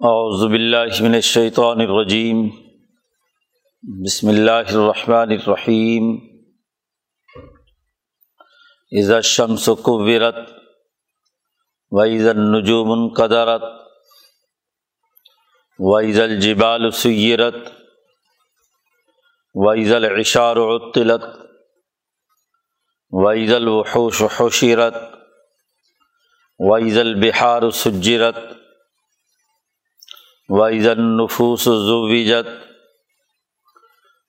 اعوذ باللہ من الشیطان الرجیم۔ بسم اللہ الرحمن الرحیم۔ اذا الشمس کورت وعید النجوم قدرت وعید الجبال سیرت وعید العشار عطلت وعید الوحوش حشرت وعید البحار سجرت وعید النفوس ضویجت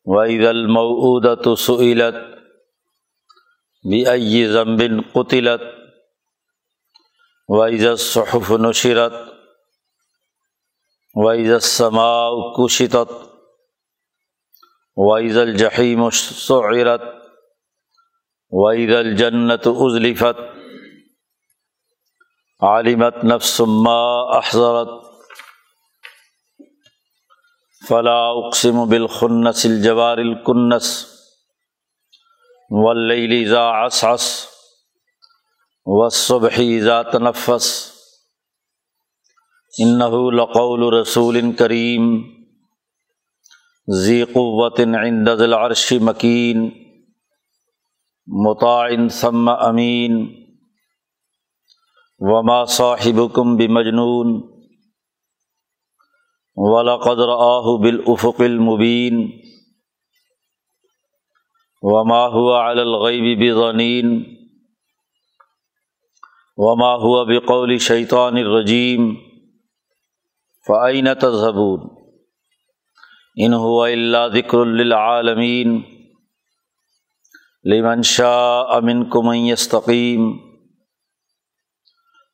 وعید المعودت سعیلت بی ضمبن قطلت وعید الصحف نشرت وعید السماء کشتت وعید الجحیم سعرت وعید الجنت ازلفت عالمت نفس ما احضرت فلاں اقسم بالخنس الجوار الکنس ولیلی ذا عصعص وصبحی ذا تنفس انہ لقول رسول کریم ذی قوت عند ذی العرش مکین مطاع ثم امین وما صاحبکم بمجنون ولاقدر آہ بالافق المبین وما ہوا الغیب بغنین وما ہوا بقول شیطان الرجیم فعین تذہبون ان ہوا اللہ ذکر للعالمین لمن شاء منکم ان یستقیم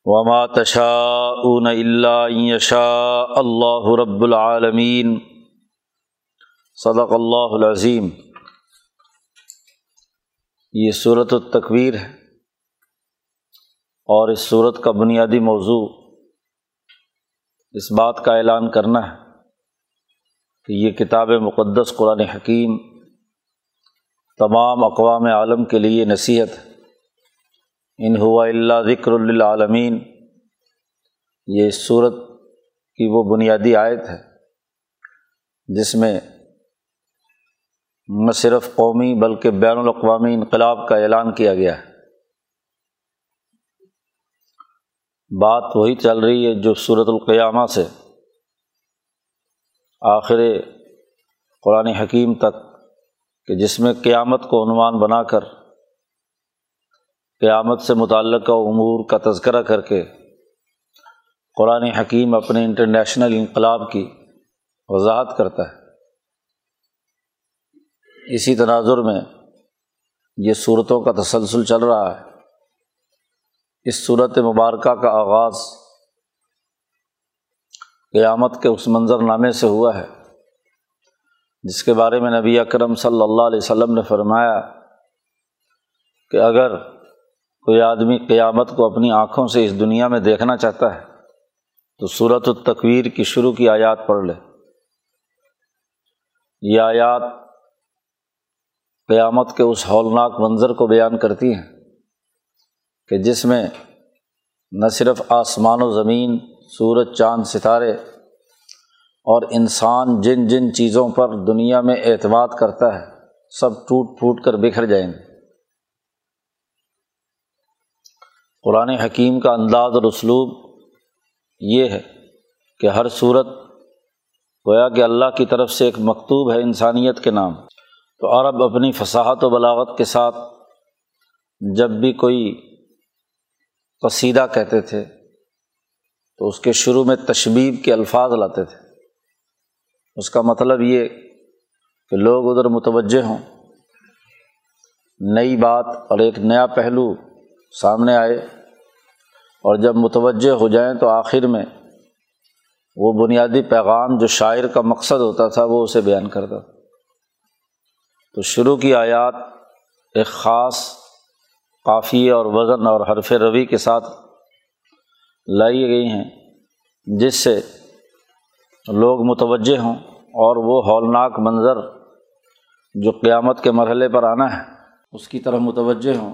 وما تشاءون الا يشاء اللہ رب العالمین صدق اللہ العظیم یہ صورت التکویر ہے اور اس صورت کا بنیادی موضوع اس بات کا اعلان کرنا ہے کہ یہ کتاب مقدس قرآن حکیم تمام اقوام عالم کے لیے نصیحت ہے۔ ان ہوا اللہ ذکر للعالمین۔ یہ صورت کی وہ بنیادی آیت ہے جس میں نہ صرف قومی بلکہ بین الاقوامی انقلاب کا اعلان کیا گیا ہے۔ بات وہی چل رہی ہے جو صورت القیامہ سے آخر قرآن حکیم تک کہ جس میں قیامت کو عنوان بنا کر قیامت سے متعلقہ امور کا تذکرہ کر کے قرآن حکیم اپنے انٹرنیشنل انقلاب کی وضاحت کرتا ہے۔ اسی تناظر میں یہ صورتوں کا تسلسل چل رہا ہے۔ اس صورت مبارکہ کا آغاز قیامت کے اس منظر نامے سے ہوا ہے، جس کے بارے میں نبی اکرم صلی اللہ علیہ وسلم نے فرمایا کہ اگر کوئی آدمی قیامت کو اپنی آنکھوں سے اس دنیا میں دیکھنا چاہتا ہے تو صورت التقویر کی شروع کی آیات پڑھ لے۔ یہ آیات قیامت کے اس ہولناک منظر کو بیان کرتی ہیں کہ جس میں نہ صرف آسمان و زمین، سورج، چاند، ستارے اور انسان جن جن چیزوں پر دنیا میں اعتماد کرتا ہے، سب ٹوٹ پھوٹ کر بکھر جائیں گے۔ قرآن حکیم کا انداز اور اسلوب یہ ہے کہ ہر صورت گویا کہ اللہ کی طرف سے ایک مکتوب ہے انسانیت کے نام۔ تو عرب اپنی فصاحت و بلاغت کے ساتھ جب بھی کوئی قصیدہ کہتے تھے تو اس کے شروع میں تشبیب کے الفاظ لاتے تھے۔ اس کا مطلب یہ کہ لوگ ادھر متوجہ ہوں۔ نئی بات اور ایک نیا پہلو سامنے آئے۔ اور جب متوجہ ہو جائیں تو آخر میں وہ بنیادی پیغام جو شاعر کا مقصد ہوتا تھا وہ اسے بیان کرتا تو شروع کی آیات ایک خاص قافیے اور وزن اور حرف روی کے ساتھ لائی گئی ہیں، جس سے لوگ متوجہ ہوں اور وہ ہولناک منظر جو قیامت کے مرحلے پر آنا ہے، اس کی طرف متوجہ ہوں۔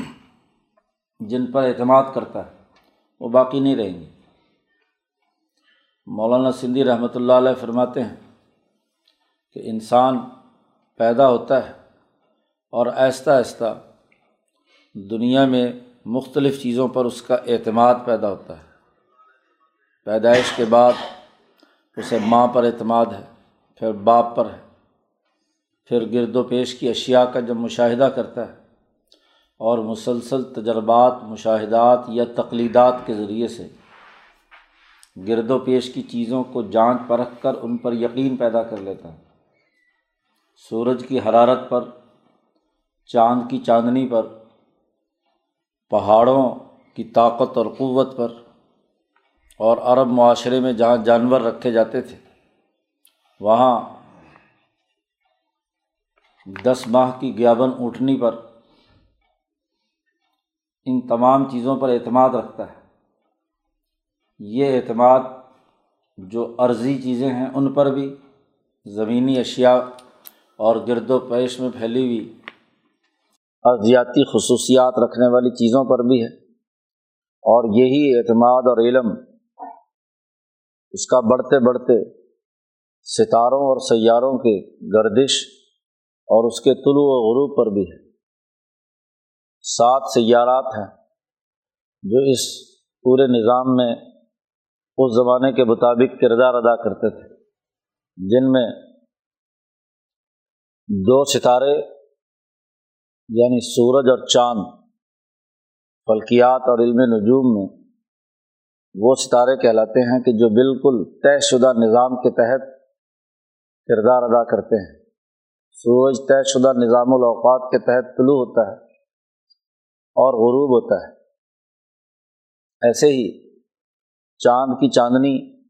جن پر اعتماد کرتا ہے، وہ باقی نہیں رہیں گی مولانا سندھی رحمۃ اللہ علیہ فرماتے ہیں کہ انسان پیدا ہوتا ہے اور آہستہ آہستہ دنیا میں مختلف چیزوں پر اس کا اعتماد پیدا ہوتا ہے۔ پیدائش کے بعد اسے ماں پر اعتماد ہے، پھر باپ پر ہے۔ پھر گرد و پیش کی اشیاء کا جب مشاہدہ کرتا ہے اور مسلسل تجربات، مشاہدات یا تقلیدات کے ذریعے سے۔ گرد و پیش کی چیزوں کو جانچ پرکھ کر ان پر یقین پیدا کر لیتا ہے۔ سورج کی حرارت پر، چاند کی چاندنی پر، پہاڑوں کی طاقت اور قوت پر اور عرب معاشرے میں جہاں جانور رکھے جاتے تھے، وہاں دس ماہ کی گیابن اونٹنی پر ان تمام چیزوں پر اعتماد رکھتا ہے۔ یہ اعتماد جو عرضی چیزیں ہیں، ان پر بھی زمینی اشیا اور گرد و پیش میں پھیلی ہوئی ارضیاتی خصوصیات رکھنے والی چیزوں پر بھی ہے۔ اور یہی اعتماد اور علم اس کا بڑھتے بڑھتے ستاروں اور سیاروں کے گردش اور اس کے طلوع و غروب پر بھی ہے۔ سات سیارات ہیں جو اس پورے نظام میں اس زمانے کے مطابق کردار ادا کرتے تھے، جن میں دو ستارے یعنی سورج اور چاند، فلکیات اور علم نجوم میں وہ ستارے کہلاتے ہیں کہ جو بالکل طے شدہ نظام کے تحت کردار ادا کرتے ہیں۔ سورج طے شدہ نظام الاوقات کے تحت طلوع ہوتا ہے۔ اور غروب ہوتا ہے۔ ایسے ہی چاند کی چاندنی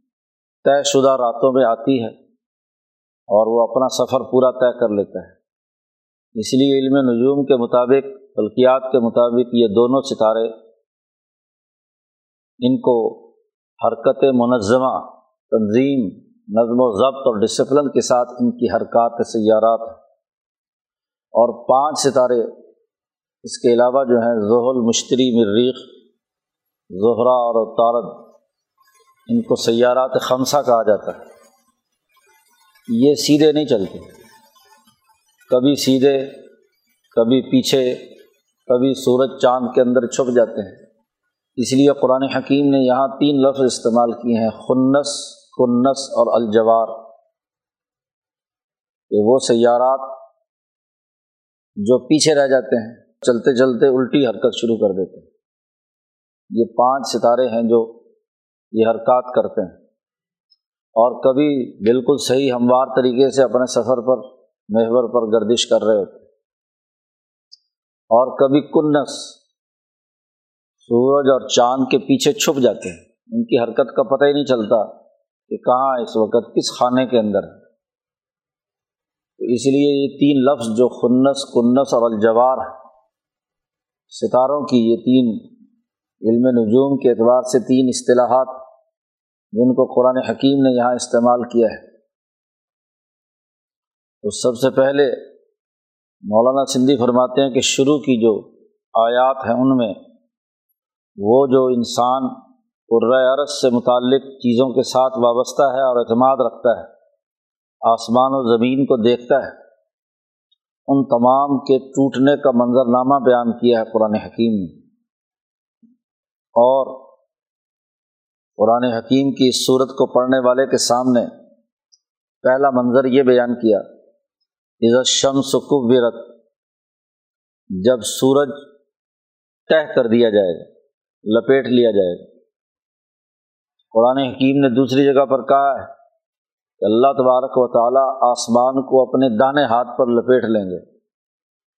طے شدہ راتوں میں آتی ہے اور وہ اپنا سفر پورا طے کر لیتا ہے۔ اس لیے علم نجوم کے مطابق فلکیات کے مطابق یہ دونوں ستارے ان کو حرکت منظمہ، تنظیم، نظم و ضبط اور ڈسپلن کے ساتھ ان کی حرکات سیارات اور پانچ ستارے اس کے علاوہ جو ہیں زحل مشتری مریخ زہرا اور تارد ان کو سیارات خمسہ کہا جاتا ہے۔ یہ سیدھے نہیں چلتے۔ کبھی سیدھے، کبھی پیچھے، کبھی سورج چاند کے اندر چھپ جاتے ہیں۔ اس لیے قرآن حکیم نے یہاں تین لفظ استعمال کیے ہیں، خنس، کنس اور الجوار۔ کہ وہ سیارات جو پیچھے رہ جاتے ہیں چلتے چلتے الٹی حرکت شروع کر دیتے ہیں۔ یہ پانچ ستارے ہیں جو یہ حرکات کرتے ہیں۔ اور کبھی بالکل صحیح ہموار طریقے سے اپنے سفر پر، محور پر گردش کر رہے ہوتے اور کبھی کنس سورج اور چاند کے پیچھے چھپ جاتے ہیں۔ ان کی حرکت کا پتہ ہی نہیں چلتا کہ کہاں اس وقت کس خانے کے اندر ہے تو اس لیے یہ تین لفظ جو خنس، کنس اور الجوار ستاروں کی یہ تین علم نجوم کے اعتبار سے تین اصطلاحات جن کو قرآن حکیم نے یہاں استعمال کیا ہے۔ تو سب سے پہلے مولانا سندھی فرماتے ہیں کہ شروع کی جو آیات ہیں ان میں وہ جو انسان عرص سے متعلق چیزوں کے ساتھ وابستہ ہے اور اعتماد رکھتا ہے، آسمان و زمین کو دیکھتا ہے ان تمام کے ٹوٹنے کا منظرنامہ بیان کیا ہے قرآن حکیم نے۔ اور قرآن حکیم کی اس صورت کو پڑھنے والے کے سامنے پہلا منظر یہ بیان کیا عزت شمس قبرت جب سورج تہ کر دیا جائے گا، لپیٹ لیا جائے گا۔ قرآن حکیم نے دوسری جگہ پر کہا ہے کہ اللہ تبارک و تعالیٰ آسمان کو اپنے دانے ہاتھ پر لپیٹ لیں گے۔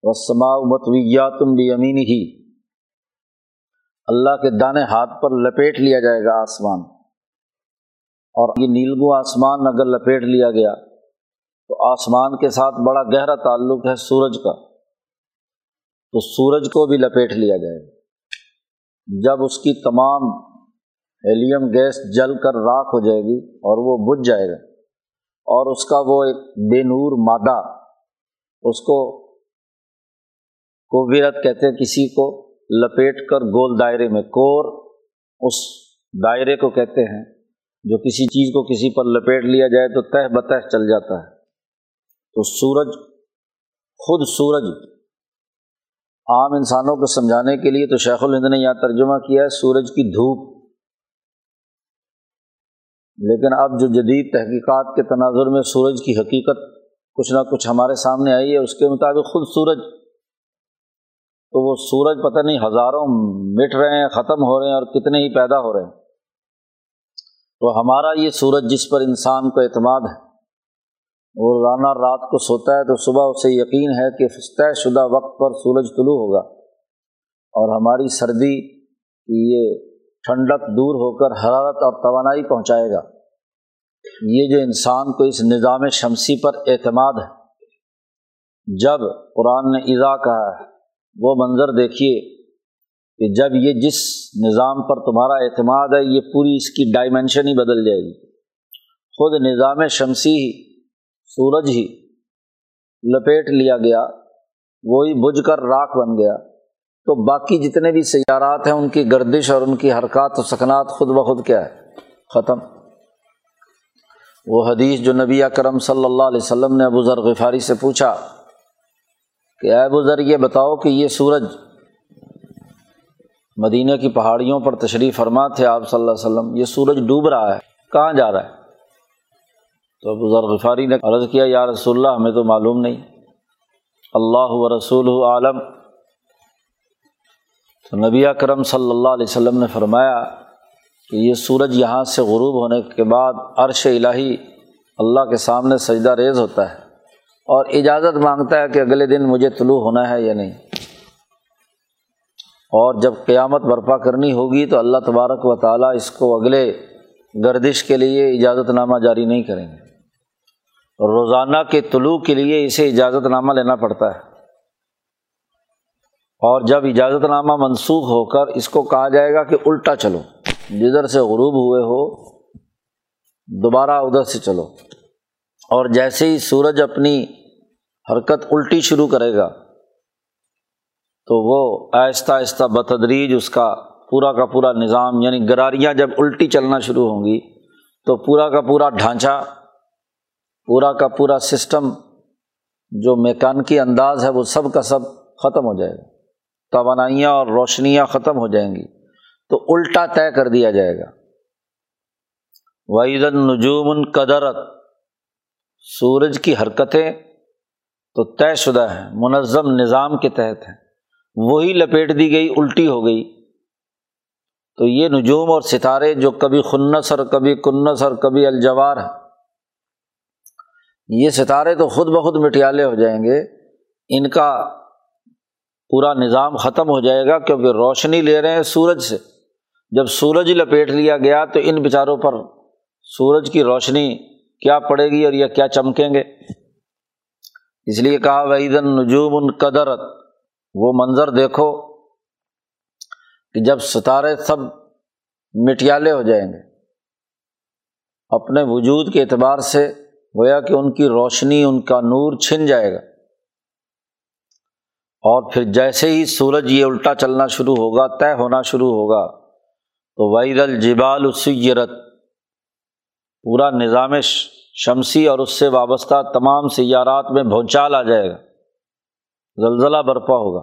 وسما متویاتم بھی امین ہی اللہ کے دانے ہاتھ پر لپیٹ لیا جائے گا آسمان۔ اور یہ نیلگو آسمان اگر لپیٹ لیا گیا، تو آسمان کے ساتھ بڑا گہرا تعلق ہے سورج کا۔ تو سورج کو بھی لپیٹ لیا جائے۔ گا جب اس کی تمام ہیلیم گیس جل کر راکھ ہو جائے گی اور وہ بجھ جائے گا۔ اور اس کا وہ ایک بے نور مادہ، اس کو کوبیرت کہتے ہیں کسی کو، لپیٹ کر گول دائرے میں، کور، اس دائرے کو کہتے ہیں، جو کسی چیز کو کسی پر لپیٹ لیا جائے تو تہ بتہ چل جاتا ہے۔ تو سورج، خود سورج، عام انسانوں کو سمجھانے کے لیے تو شیخ الہند نے یہاں ترجمہ کیا ہے، سورج کی دھوپ۔ لیکن اب جو جدید تحقیقات کے تناظر میں سورج کی حقیقت کچھ نہ کچھ ہمارے سامنے آئی ہے، اس کے مطابق خود سورج۔ تو وہ سورج پتہ نہیں ہزاروں مٹ رہے ہیں، ختم ہو رہے ہیں اور کتنے ہی پیدا ہو رہے ہیں۔ تو ہمارا یہ سورج جس پر انسان کو اعتماد ہے، وہ روزانہ رات کو سوتا ہے تو صبح اسے یقین ہے کہ طے شدہ وقت پر سورج طلوع ہوگا۔ اور ہماری سردی کی یہ ٹھنڈک دور ہو کر حرارت اور توانائی پہنچائے گا۔ یہ جو انسان کو اس نظام شمسی پر اعتماد ہے، جب قرآن نے اضا کہا ہے، وہ منظر دیکھیے کہ جب یہ جس نظام پر تمہارا اعتماد ہے، یہ پوری اس کی ڈائمینشن ہی بدل جائے گی۔ خود نظام شمسی ہی، سورج ہی لپیٹ لیا گیا، وہی بجھ کر راکھ بن گیا۔ تو باقی جتنے بھی سیارات ہیں ان کی گردش اور ان کی حرکات و سکنات خود بخود کیا ہے؟ ختم۔ وہ حدیث جو نبی کرم صلی اللہ علیہ وسلم نے ابو ذر غفاری سے پوچھا کہ اے ذر یہ بتاؤ کہ یہ سورج مدینہ کی پہاڑیوں پر تشریف فرما تھے آپ صلی اللہ علیہ وسلم، یہ سورج ڈوب رہا ہے، کہاں جا رہا ہے؟ تو ابو ذر غفاری نے عرض کیا، یا رسول اللہ، ہمیں تو معلوم نہیں۔ اللہ و رسول عالم۔ تو نبی کرم صلی اللہ علیہ وسلم نے فرمایا کہ یہ سورج یہاں سے غروب ہونے کے بعد عرش الٰہی اللہ کے سامنے سجدہ ریز ہوتا ہے اور اجازت مانگتا ہے کہ اگلے دن مجھے طلوع ہونا ہے یا نہیں۔ اور جب قیامت برپا کرنی ہوگی تو اللہ تبارک و تعالیٰ اس کو اگلے گردش کے لیے اجازت نامہ جاری نہیں کریں گے۔ روزانہ کے طلوع کے لیے اسے اجازت نامہ لینا پڑتا ہے۔ اور جب اجازت نامہ منسوخ ہو کر اس کو کہا جائے گا کہ الٹا چلو، جدھر سے غروب ہوئے ہو، دوبارہ ادھر سے چلو۔ اور جیسے ہی سورج اپنی حرکت الٹی شروع کرے گا، تو وہ آہستہ آہستہ بتدریج اس کا پورا کا پورا نظام یعنی گراریاں جب الٹی چلنا شروع ہوں گی، تو پورا کا پورا ڈھانچہ، پورا کا پورا سسٹم جو میکانکی انداز ہے، وہ سب کا سب ختم ہو جائے گا۔ توانائیاں اور روشنیاں ختم ہو جائیں گی تو الٹا طے کر دیا جائے گا۔ وحید النجوم قدرت سورج کی حرکتیں تو طے شدہ ہیں، منظم نظام کے تحت ہیں۔ وہی لپیٹ دی گئی، الٹی ہو گئی۔ تو یہ نجوم اور ستارے جو کبھی خنس اور کبھی کنس اور کبھی الجوار ہیں۔ یہ ستارے تو خود بخود مٹیالے ہو جائیں گے۔ ان کا پورا نظام ختم ہو جائے گا کیونکہ روشنی لے رہے ہیں سورج سے۔ جب سورج لپیٹ لیا گیا تو ان بیچاروں پر سورج کی روشنی کیا پڑے گی اور یہ کیا چمکیں گے؟ اس لیے کہا وحید النجوم ان قدرت وہ منظر دیکھو کہ جب ستارے سب مٹیالے ہو جائیں گے۔ اپنے وجود کے اعتبار سے گویا کہ ان کی روشنی، ان کا نور چھن جائے گا۔ اور پھر جیسے ہی سورج یہ الٹا چلنا شروع ہوگا، طے ہونا شروع ہوگا، تو وحید الجبال اسیرت پورا نظام شمسی اور اس سے وابستہ تمام سیارات میں بھونچال آ جائے گا، زلزلہ برپا ہوگا۔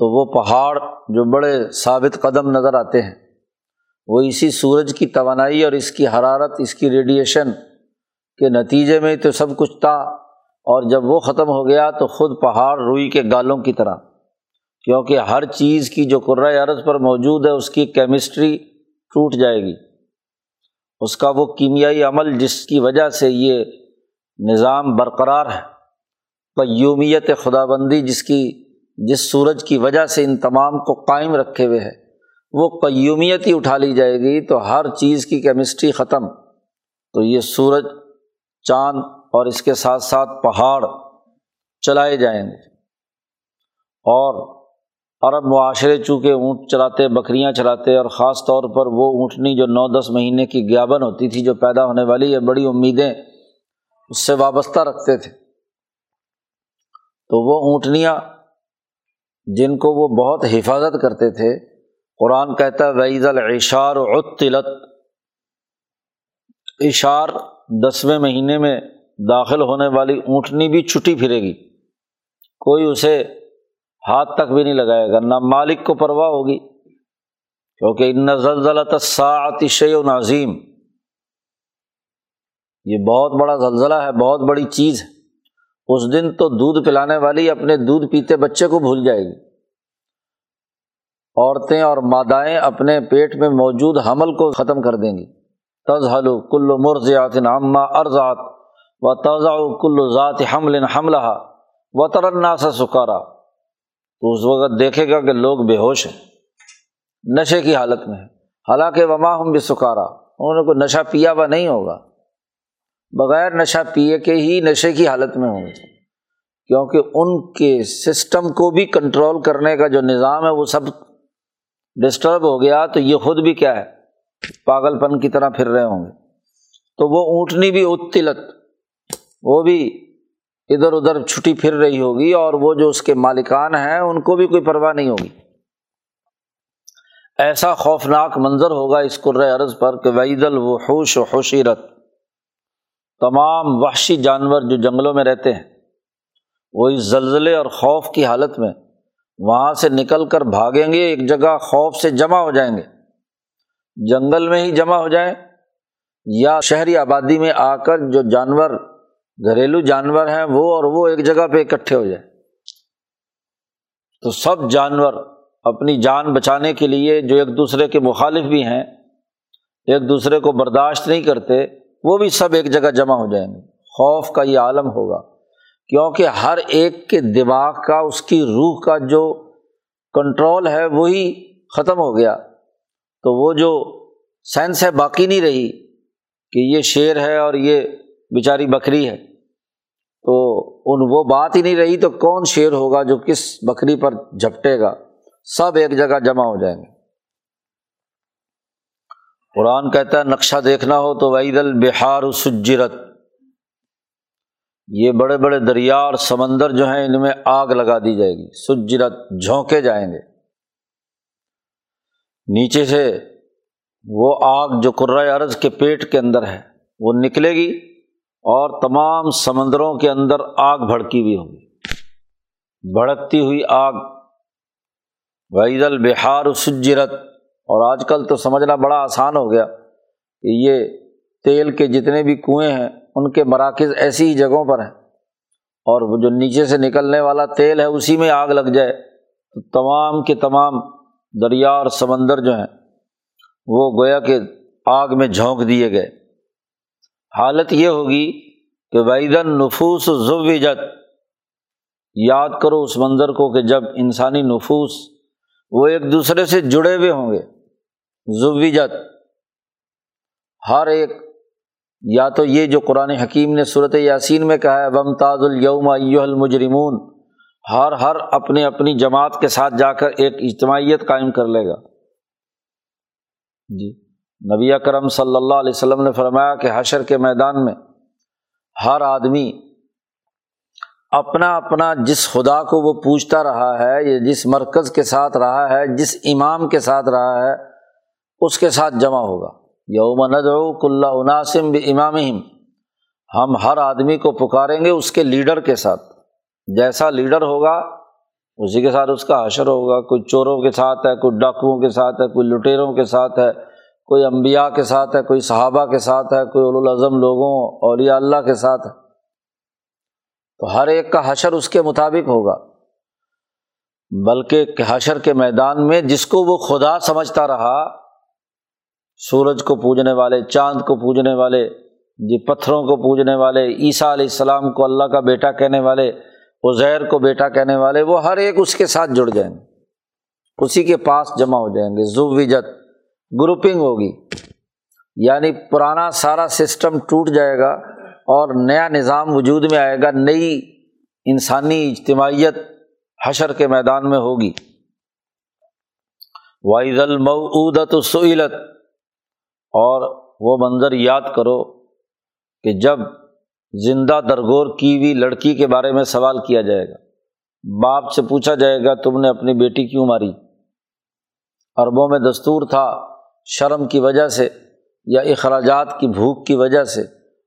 تو وہ پہاڑ جو بڑے ثابت قدم نظر آتے ہیں، وہ اسی سورج کی توانائی اور اس کی حرارت، اس کی ریڈیئیشن کے نتیجے میں تو سب کچھ تھا اور جب وہ ختم ہو گیا تو خود پہاڑ روئی کے گالوں کی طرح، کیونکہ ہر چیز کی جو قرۂۂ عرض پر موجود ہے، اس کی کیمسٹری ٹوٹ جائے گی۔ اس کا وہ کیمیائی عمل جس کی وجہ سے یہ نظام برقرار ہے۔ قیومیت خدا بندی جس کی، جس سورج کی وجہ سے ان تمام کو قائم رکھے ہوئے ہے، وہ قیومیت ہی اٹھا لی جائے گی تو ہر چیز کی کیمسٹری ختم۔ تو یہ سورج، چاند اور اس کے ساتھ ساتھ پہاڑ چلائے جائیں گے۔ اور عرب معاشرے چونکہ اونٹ چلاتے، بکریاں چلاتے اور خاص طور پر وہ اونٹنی جو نو دس مہینے کی گیابن ہوتی تھی جو پیدا ہونے والی یہ بڑی امیدیں اس سے وابستہ رکھتے تھے۔ تو وہ اونٹنیاں جن کو وہ بہت حفاظت کرتے تھے، قرآن کہتا ہے وعید العشار عطلت اشار دسویں مہینے میں داخل ہونے والی اونٹنی بھی چھٹی پھرے گی۔ کوئی اسے ہاتھ تک بھی نہیں لگائے گا، نہ مالک کو پرواہ ہوگی۔ کیونکہ ان زلزلہ ساعت شی و نظیم یہ بہت بڑا زلزلہ ہے، بہت بڑی چیز ہے۔ اس دن تو دودھ پلانے والی اپنے دودھ پیتے بچے کو بھول جائے گی۔ عورتیں اور مادائیں اپنے پیٹ میں موجود حمل کو ختم کر دیں گی۔ تزحل کل مرضیات عامہ ارضات و تضا کل ذات حمل حملہ و ترنا سا سکارا تو اس وقت دیکھے گا کہ لوگ بے ہوش ہیں، نشے کی حالت میں ہے حالانکہ وما ہم بھی سکارا انہوں نے کوئی نشہ پیا ہوا نہیں ہوگا۔ بغیر نشہ پیے کے ہی نشے کی حالت میں ہوں۔ گے کیونکہ ان کے سسٹم کو بھی کنٹرول کرنے کا جو نظام ہے، وہ سب ڈسٹرب ہو گیا۔ تو یہ خود بھی کیا ہے؟ پاگل پن کی طرح پھر رہے ہوں گے۔ تو وہ اونٹنی بھی اتلت۔ وہ بھی ادھر ادھر چھٹی پھر رہی ہوگی اور وہ جو اس کے مالکان ہیں ان کو بھی کوئی پرواہ نہیں ہوگی۔ ایسا خوفناک منظر ہوگا اس عرض پر کہ وعید الوحوش و حوشیرت تمام وحشی جانور جو جنگلوں میں رہتے ہیں، وہ اس زلزلے اور خوف کی حالت میں وہاں سے نکل کر بھاگیں گے، ایک جگہ خوف سے جمع ہو جائیں گے۔ جنگل میں ہی جمع ہو جائیں یا شہری آبادی میں آ کر جو جانور گھریلو جانور ہیں وہ اور وہ ایک جگہ پہ اکٹھے ہو جائیں۔ تو سب جانور اپنی جان بچانے کے لیے جو ایک دوسرے کے مخالف بھی ہیں، ایک دوسرے کو برداشت نہیں کرتے، وہ بھی سب ایک جگہ جمع ہو جائیں گے۔ خوف کا یہ عالم ہوگا۔ کیونکہ ہر ایک کے دماغ کا، اس کی روح کا جو کنٹرول ہے، وہی ختم ہو گیا۔ تو وہ جو سینس ہے، باقی نہیں رہی کہ یہ شیر ہے اور یہ بیچاری بکری ہے۔ تو ان وہ بات ہی نہیں رہی تو کون شیر ہوگا جو کس بکری پر جھپٹے گا؟ سب ایک جگہ جمع ہو جائیں گے۔ قرآن کہتا ہے، نقشہ دیکھنا ہو تو وعید البہار سجرت۔ یہ بڑے بڑے دریا اور سمندر جو ہیں، ان میں آگ لگا دی جائے گی۔ سجرت جھونکے جائیں گے۔ نیچے سے وہ آگ جو قرۂۂ ارض کے پیٹ کے اندر ہے، وہ نکلے گی۔ اور تمام سمندروں کے اندر آگ بھڑکی ہوئی ہوگی بھڑکتی ہوئی آگ۔ وعید البہار سجرت۔ اور آج کل تو سمجھنا بڑا آسان ہو گیا کہ یہ تیل کے جتنے بھی کنویں ہیں، ان کے مراکز ایسی ہی جگہوں پر ہیں۔ اور وہ جو نیچے سے نکلنے والا تیل ہے، اسی میں آگ لگ جائے۔ تو تمام کے تمام دریا اور سمندر جو ہیں، وہ گویا کہ آگ میں جھونک دیے گئے۔ حالت یہ ہوگی کہ ویدن نفوس ضوجت یاد کرو اس منظر کو کہ جب انسانی نفوس وہ ایک دوسرے سے جڑے ہوئے ہوں گے۔ ضوجت ہر ایک، یا تو یہ جو قرآن حکیم نے صورت یاسین میں کہا ہے بم تاز الوم المجرمون۔ ہر ہر اپنے اپنی جماعت کے ساتھ جا کر ایک اجتماعیت قائم کر لے گا۔ جی۔ نبی کرم صلی اللہ علیہ وسلم نے فرمایا کہ حشر کے میدان میں ہر آدمی اپنا اپنا جس خدا کو وہ پوچھتا رہا ہے، یا جس مرکز کے ساتھ رہا ہے، جس امام کے ساتھ رہا ہے، اس کے ساتھ جمع ہوگا۔ یوم ندعو کل عناسم بھی امام ہم ہر آدمی کو پکاریں گے اس کے لیڈر کے ساتھ۔ جیسا لیڈر ہوگا، اسی کے ساتھ اس کا حشر ہوگا۔ کوئی چوروں کے ساتھ ہے، کوئی ڈاکوؤں کے ساتھ ہے، کوئی لٹیروں کے ساتھ ہے کوئی امبیا کے ساتھ ہے، کوئی صحابہ کے ساتھ ہے، کوئی الاظم لوگوں اور اللہ کے ساتھ ہے۔ تو ہر ایک کا حشر اس کے مطابق ہوگا۔ بلکہ حشر کے میدان میں جس کو وہ خدا سمجھتا رہا، سورج کو پوجنے والے، چاند کو پوجنے والے جی پتھروں کو پوجنے والے، عیسیٰ علیہ السلام کو اللہ کا بیٹا کہنے والے، عزیر کو بیٹا کہنے والے، وہ ہر ایک اس کے ساتھ جڑ جائیں گے۔ اسی کے پاس جمع ہو جائیں گے۔ زوجت گروپنگ ہوگی۔ یعنی پرانا سارا سسٹم ٹوٹ جائے گا اور نیا نظام وجود میں آئے گا، نئی انسانی اجتماعیت حشر کے میدان میں ہوگی۔ واحد المعودت سعیلت اور وہ منظر یاد کرو کہ جب زندہ درگور کی ہوئی لڑکی کے بارے میں سوال کیا جائے گا، باپ سے پوچھا جائے گا، تم نے اپنی بیٹی کیوں ماری؟ عربوں میں دستور تھا شرم کی وجہ سے یا اخراجات کی بھوک کی وجہ سے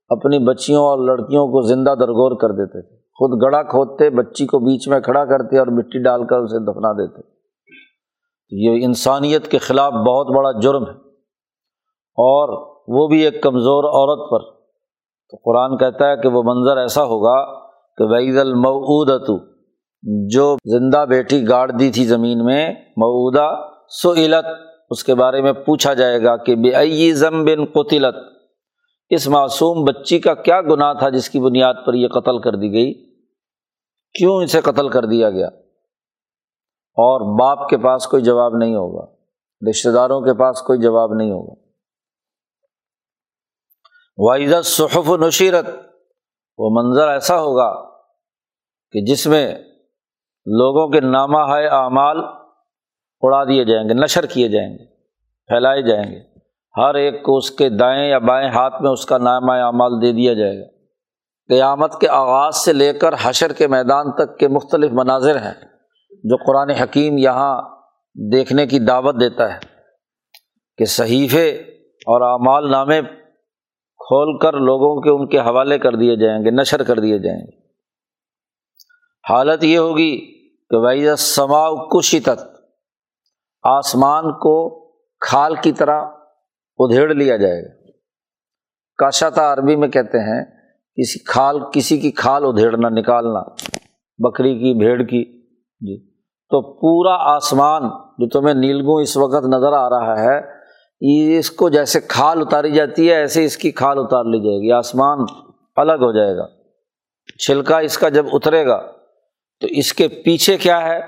اپنی بچیوں اور لڑکیوں کو زندہ درگور کر دیتے تھے۔ خود گڑھا کھودتے، بچی کو بیچ میں کھڑا کرتے اور مٹی ڈال کر اسے دفنا دیتے۔ یہ انسانیت کے خلاف بہت بڑا جرم ہے۔ اور وہ بھی ایک کمزور عورت پر۔ تو قرآن کہتا ہے کہ وہ منظر ایسا ہوگا کہ وعید المعودت جو زندہ بیٹی گاڑ دی تھی زمین میں معودہ سعلت اس کے بارے میں پوچھا جائے گا کہ بے ضم بن قطلت اس معصوم بچی کا کیا گناہ تھا جس کی بنیاد پر یہ قتل کر دی گئی؟ کیوں اسے قتل کر دیا گیا؟ اور باپ کے پاس کوئی جواب نہیں ہوگا رشتے داروں کے پاس کوئی جواب نہیں ہوگا۔ واحد صحف و نشیرت وہ منظر ایسا ہوگا کہ جس میں لوگوں کے نامہ ہے اعمال اڑا دیے جائیں گے، نشر کیے جائیں گے، پھیلائے جائیں گے۔ ہر ایک کو اس کے دائیں یا بائیں ہاتھ میں اس کا نامہ اعمال دے دیا جائے گا۔ قیامت کے آغاز سے لے کر حشر کے میدان تک کے مختلف مناظر ہیں جو قرآن حکیم یہاں دیکھنے کی دعوت دیتا ہے کہ صحیفے اور اعمال نامے کھول کر لوگوں کے ان کے حوالے کر دیے جائیں گے، نشر کر دیے جائیں گے۔ حالت یہ ہوگی کہ بھائی سما کشت آسمان کو کھال کی طرح ادھیڑ لیا جائے گا۔ کاشاتا عربی میں کہتے ہیں، کسی کھال، کسی کی کھال ادھیڑنا، نکالنا، بکری کی، بھیڑ کی۔ جی۔ تو پورا آسمان جو تمہیں نیلگوں اس وقت نظر آ رہا ہے، اس کو جیسے کھال اتاری جاتی ہے، ایسے اس کی کھال اتار لی جائے گی۔ آسمان الگ ہو جائے گا۔ چھلکا اس کا جب اترے گا، تو اس کے پیچھے کیا ہے؟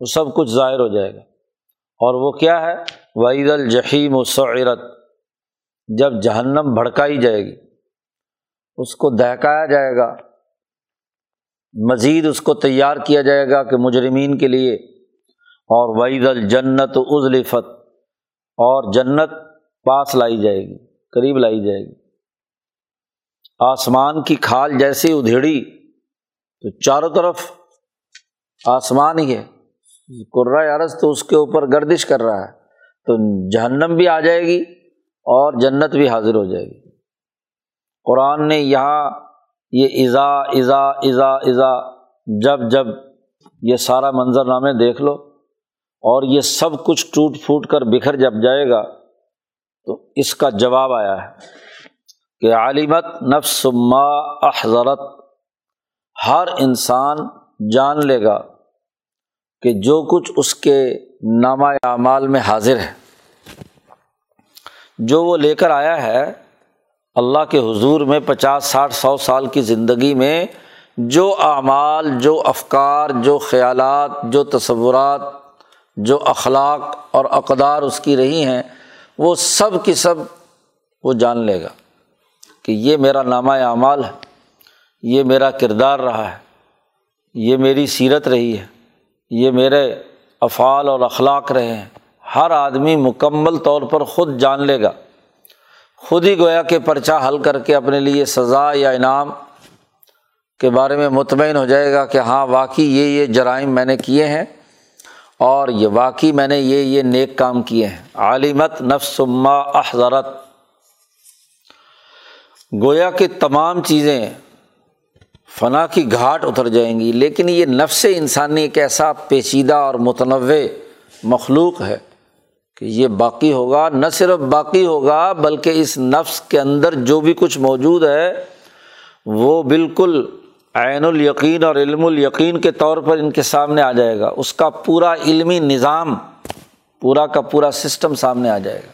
وہ سب کچھ ظاہر ہو جائے گا۔ اور وہ کیا ہے؟ وعید الجحیم و جب جہنم بھڑکائی جائے گی، اس کو دہکایا جائے گا، مزید اس کو تیار کیا جائے گا کہ مجرمین کے لیے، اور وعید الجنت ازلفت اور جنت پاس لائی جائے گی، قریب لائی جائے گی۔ آسمان کی کھال جیسی ادھیڑی تو چاروں طرف آسمان ہی ہے۔ عرض تو اس کے اوپر گردش کر رہا ہے، تو جہنم بھی آ جائے گی اور جنت بھی حاضر ہو جائے گی۔ قرآن نے یہاں یہ ایزا ایزا ایزا ایزا جب جب یہ سارا منظر نامے دیکھ لو اور یہ سب کچھ ٹوٹ پھوٹ کر بکھر جب جائے گا، تو اس کا جواب آیا ہے کہ عالمت نفس ما احضرت ہر انسان جان لے گا کہ جو کچھ اس کے نامہ اعمال میں حاضر ہے، جو وہ لے کر آیا ہے اللہ کے حضور میں پچاس، ساٹھ، سو سال کی زندگی میں، جو اعمال، جو افکار، جو خیالات، جو تصورات، جو اخلاق اور اقدار اس کی رہی ہیں، وہ سب کی سب وہ جان لے گا کہ یہ میرا نامہ اعمال ہے، یہ میرا کردار رہا ہے، یہ میری سیرت رہی ہے۔ یہ میرے افعال اور اخلاق رہے ہیں۔ ہر آدمی مکمل طور پر خود جان لے گا۔ خود ہی گویا کہ پرچہ حل کر کے اپنے لیے سزا یا انعام کے بارے میں مطمئن ہو جائے گا کہ ہاں واقعی یہ یہ جرائم میں نے کیے ہیں اور یہ واقعی میں نے یہ یہ نیک کام کیے ہیں۔ عالمت نفسما احضرت گویا کہ تمام چیزیں فنا کی گھاٹ اتر جائیں گی، لیکن یہ نفس انسانی ایک ایسا پیچیدہ اور متنوع مخلوق ہے کہ یہ باقی ہوگا، نہ صرف باقی ہوگا، بلکہ اس نفس کے اندر جو بھی کچھ موجود ہے، وہ بالکل عین الیقین اور علم الیقین کے طور پر ان کے سامنے آ جائے گا۔ اس کا پورا علمی نظام، پورا کا پورا سسٹم سامنے آ جائے گا۔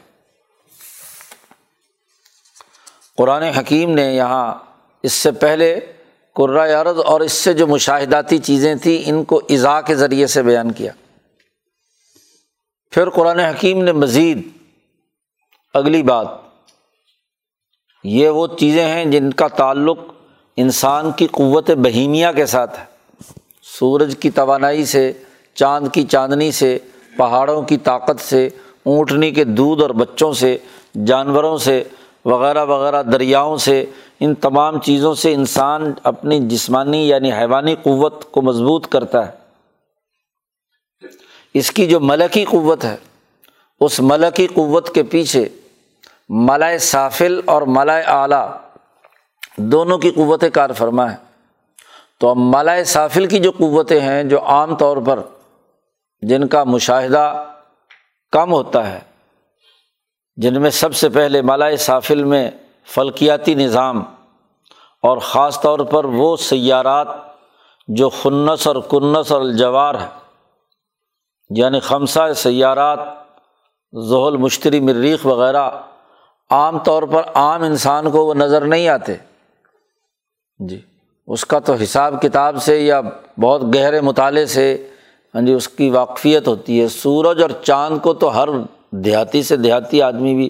قرآن حکیم نے یہاں اس سے پہلے عرض اور اس سے جو مشاہداتی چیزیں تھیں، ان کو اضاء کے ذریعے سے بیان کیا۔ پھر قرآن حکیم نے مزید اگلی بات، یہ وہ چیزیں ہیں جن کا تعلق انسان کی قوت بہیمیہ کے ساتھ ہے۔ سورج کی توانائی سے، چاند کی چاندنی سے، پہاڑوں کی طاقت سے، اونٹنی کے دودھ اور بچوں سے، جانوروں سے، وغیرہ وغیرہ دریاؤں سے ان تمام چیزوں سے انسان اپنی جسمانی یعنی حیوانی قوت کو مضبوط کرتا ہے۔ اس کی جو ملکی قوت ہے، اس ملکی قوت کے پیچھے ملائے سافل اور ملائے اعلیٰ دونوں کی قوتیں کار فرما ہے۔ تو اب ملائے سافل کی جو قوتیں ہیں، جو عام طور پر جن کا مشاہدہ کم ہوتا ہے، جن میں سب سے پہلے ملائے سافل میں فلکیاتی نظام اور خاص طور پر وہ سیارات جو خنس اور کنس اور الجوار ہے یعنی خمسہ سیارات زحل مشتری مریخ وغیرہ، عام طور پر عام انسان کو وہ نظر نہیں آتے۔ جی اس کا تو حساب کتاب سے یا بہت گہرے مطالعے سے ہاں جی اس کی واقفیت ہوتی ہے۔ سورج اور چاند کو تو ہر دیہاتی سے دیہاتی آدمی بھی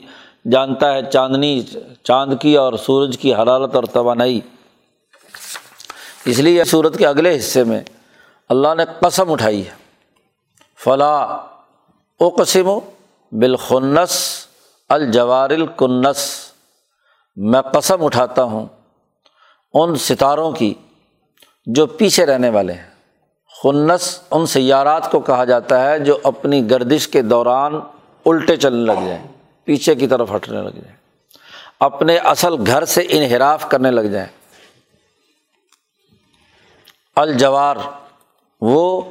جانتا ہے چاندنی، چاند کی اور سورج کی حرارت اور توانائی۔ اس لیے سورت کے اگلے حصے میں اللہ نے قسم اٹھائی ہے۔ فلاں او قسم و بالخنس الجوار الکنس میں قسم اٹھاتا ہوں ان ستاروں کی جو پیچھے رہنے والے ہیں۔ خنس ان سیارات کو کہا جاتا ہے جو اپنی گردش کے دوران الٹے چلنے لگ جائیں۔ پیچھے کی طرف ہٹنے لگ جائیں۔ اپنے اصل گھر سے انحراف کرنے لگ جائیں۔ الجوار، وہ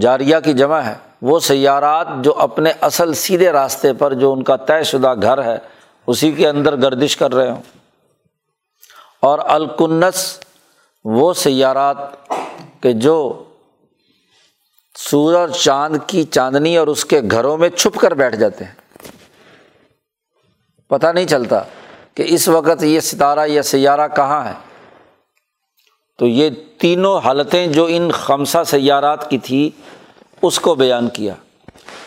جاریہ کی جمع ہے۔ وہ سیارات جو اپنے اصل سیدھے راستے پر جو ان کا طے شدہ گھر ہے، اسی کے اندر گردش کر رہے ہوں۔ اور الکنس، وہ سیارات کہ جو سورج چاند کی چاندنی اور اس کے گھروں میں چھپ کر بیٹھ جاتے ہیں۔ پتہ نہیں چلتا کہ اس وقت یہ ستارہ یا سیارہ کہاں ہے۔ تو یہ تینوں حالتیں جو ان خمسہ سیارات کی تھی، اس کو بیان کیا۔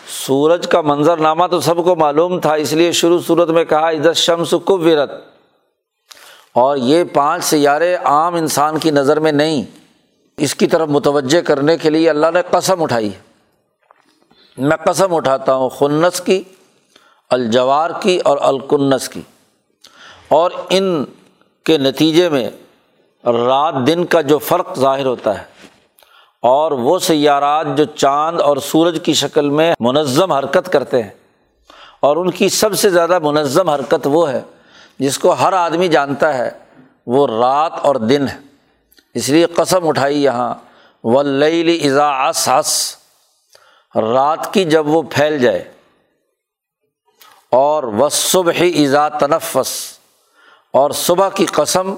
سورج کا منظر نامہ تو سب کو معلوم تھا، اس لیے شروع صورت میں کہا ادھر شمس کو ورت اور یہ پانچ سیارے عام انسان کی نظر میں نہیں، اس کی طرف متوجہ کرنے کے لیے اللہ نے قسم اٹھائی۔ میں قسم اٹھاتا ہوں، خنس کی الجوار کی اور الکنس کی۔ اور ان کے نتیجے میں رات دن کا جو فرق ظاہر ہوتا ہے، اور وہ سیارات جو چاند اور سورج کی شکل میں منظم حرکت کرتے ہیں۔ اور ان کی سب سے زیادہ منظم حرکت وہ ہے، جس کو ہر آدمی جانتا ہے، وہ رات اور دن ہے۔ اس لیے قسم اٹھائی یہاں و ازا اس رات کی جب وہ پھیل جائے اور وہ صبح ازا تنفس، اور صبح کی قسم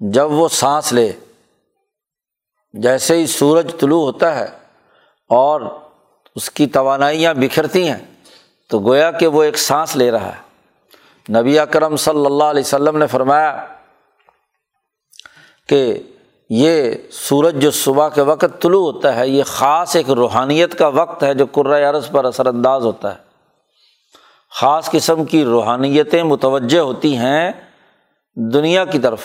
جب وہ سانس لے۔ جیسے ہی سورج طلوع ہوتا ہے اور اس کی توانائیاں بکھرتی ہیں، تو گویا کہ وہ ایک سانس لے رہا ہے۔ نبی اکرم صلی اللہ علیہ وسلم نے فرمایا کہ یہ سورج جو صبح کے وقت طلوع ہوتا ہے، یہ خاص ایک روحانیت کا وقت ہے جو عرض پر اثر انداز ہوتا ہے۔ خاص قسم کی روحانیتیں متوجہ ہوتی ہیں دنیا کی طرف۔